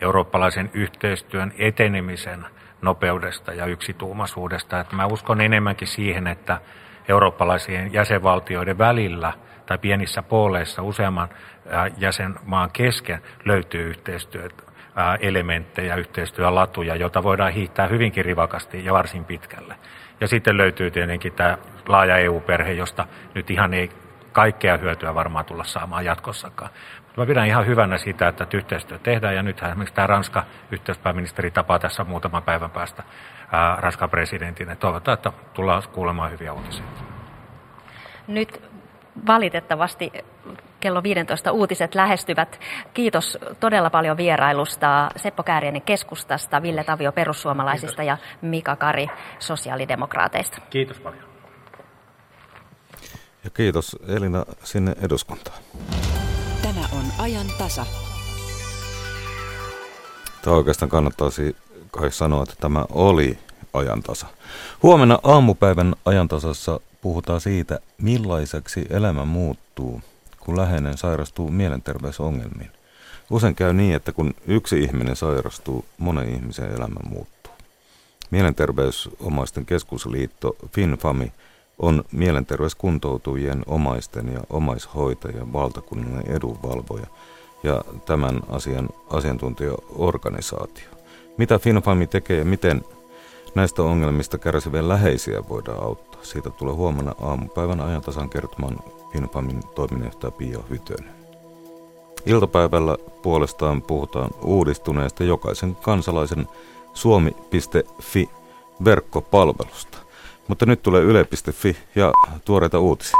Speaker 16: eurooppalaisen yhteistyön etenemisen nopeudesta ja yksituumaisuudesta. Että mä uskon enemmänkin siihen, että eurooppalaisien jäsenvaltioiden välillä tai pienissä pooleissa useamman jäsenmaan kesken löytyy yhteistyöt elementtejä, yhteistyölatuja, jota voidaan hiihtää hyvinkin rivakasti ja varsin pitkälle. Ja sitten löytyy tietenkin tämä laaja EU-perhe, josta nyt ihan ei kaikkea hyötyä varmaan tulla saamaan jatkossakaan. Mä pidän ihan hyvänä sitä, että yhteistyö tehdään ja nythän esimerkiksi tämä Ranska yhteispääministeri tapaa tässä muutaman päivän päästä ää, Ranskan presidentin. Toivotaan, että tullaan kuulemaan hyviä uutisia.
Speaker 7: Nyt valitettavasti kello 15 uutiset lähestyvät. Kiitos todella paljon vierailusta Seppo Kääriäinen keskustasta, Ville Tavio perussuomalaisista Kiitos. ja Mika Kari sosiaalidemokraateista.
Speaker 16: Kiitos paljon.
Speaker 2: Ja kiitos Elina sinne eduskuntaan.
Speaker 19: Tämä on ajan tasa.
Speaker 2: Tämä oikeastaan kannattaisi kai sanoa, että tämä oli ajantasa. Huomenna aamupäivän ajantasassa puhutaan siitä, millaiseksi elämä muuttuu, kun läheinen sairastuu mielenterveysongelmiin. Usein käy niin, että kun yksi ihminen sairastuu, monen ihmisen elämä muuttuu. Mielenterveysomaisten keskusliitto FinFami on mielenterveyskuntoutujien omaisten ja omaishoitajien valtakunnallinen edunvalvoja ja tämän asian asiantuntijaorganisaatio. Mitä FinFami tekee ja miten näistä ongelmista kärsivien läheisiä voidaan auttaa? Siitä tulee huomenna aamupäivän ajan tasan kertomaan FinFamin toiminnanjohtaja Pia Hytönen. Iltapäivällä puolestaan puhutaan uudistuneesta jokaisen kansalaisen suomi.fi verkkopalvelusta. Mutta nyt tulee yle.fi ja tuoreita uutisia.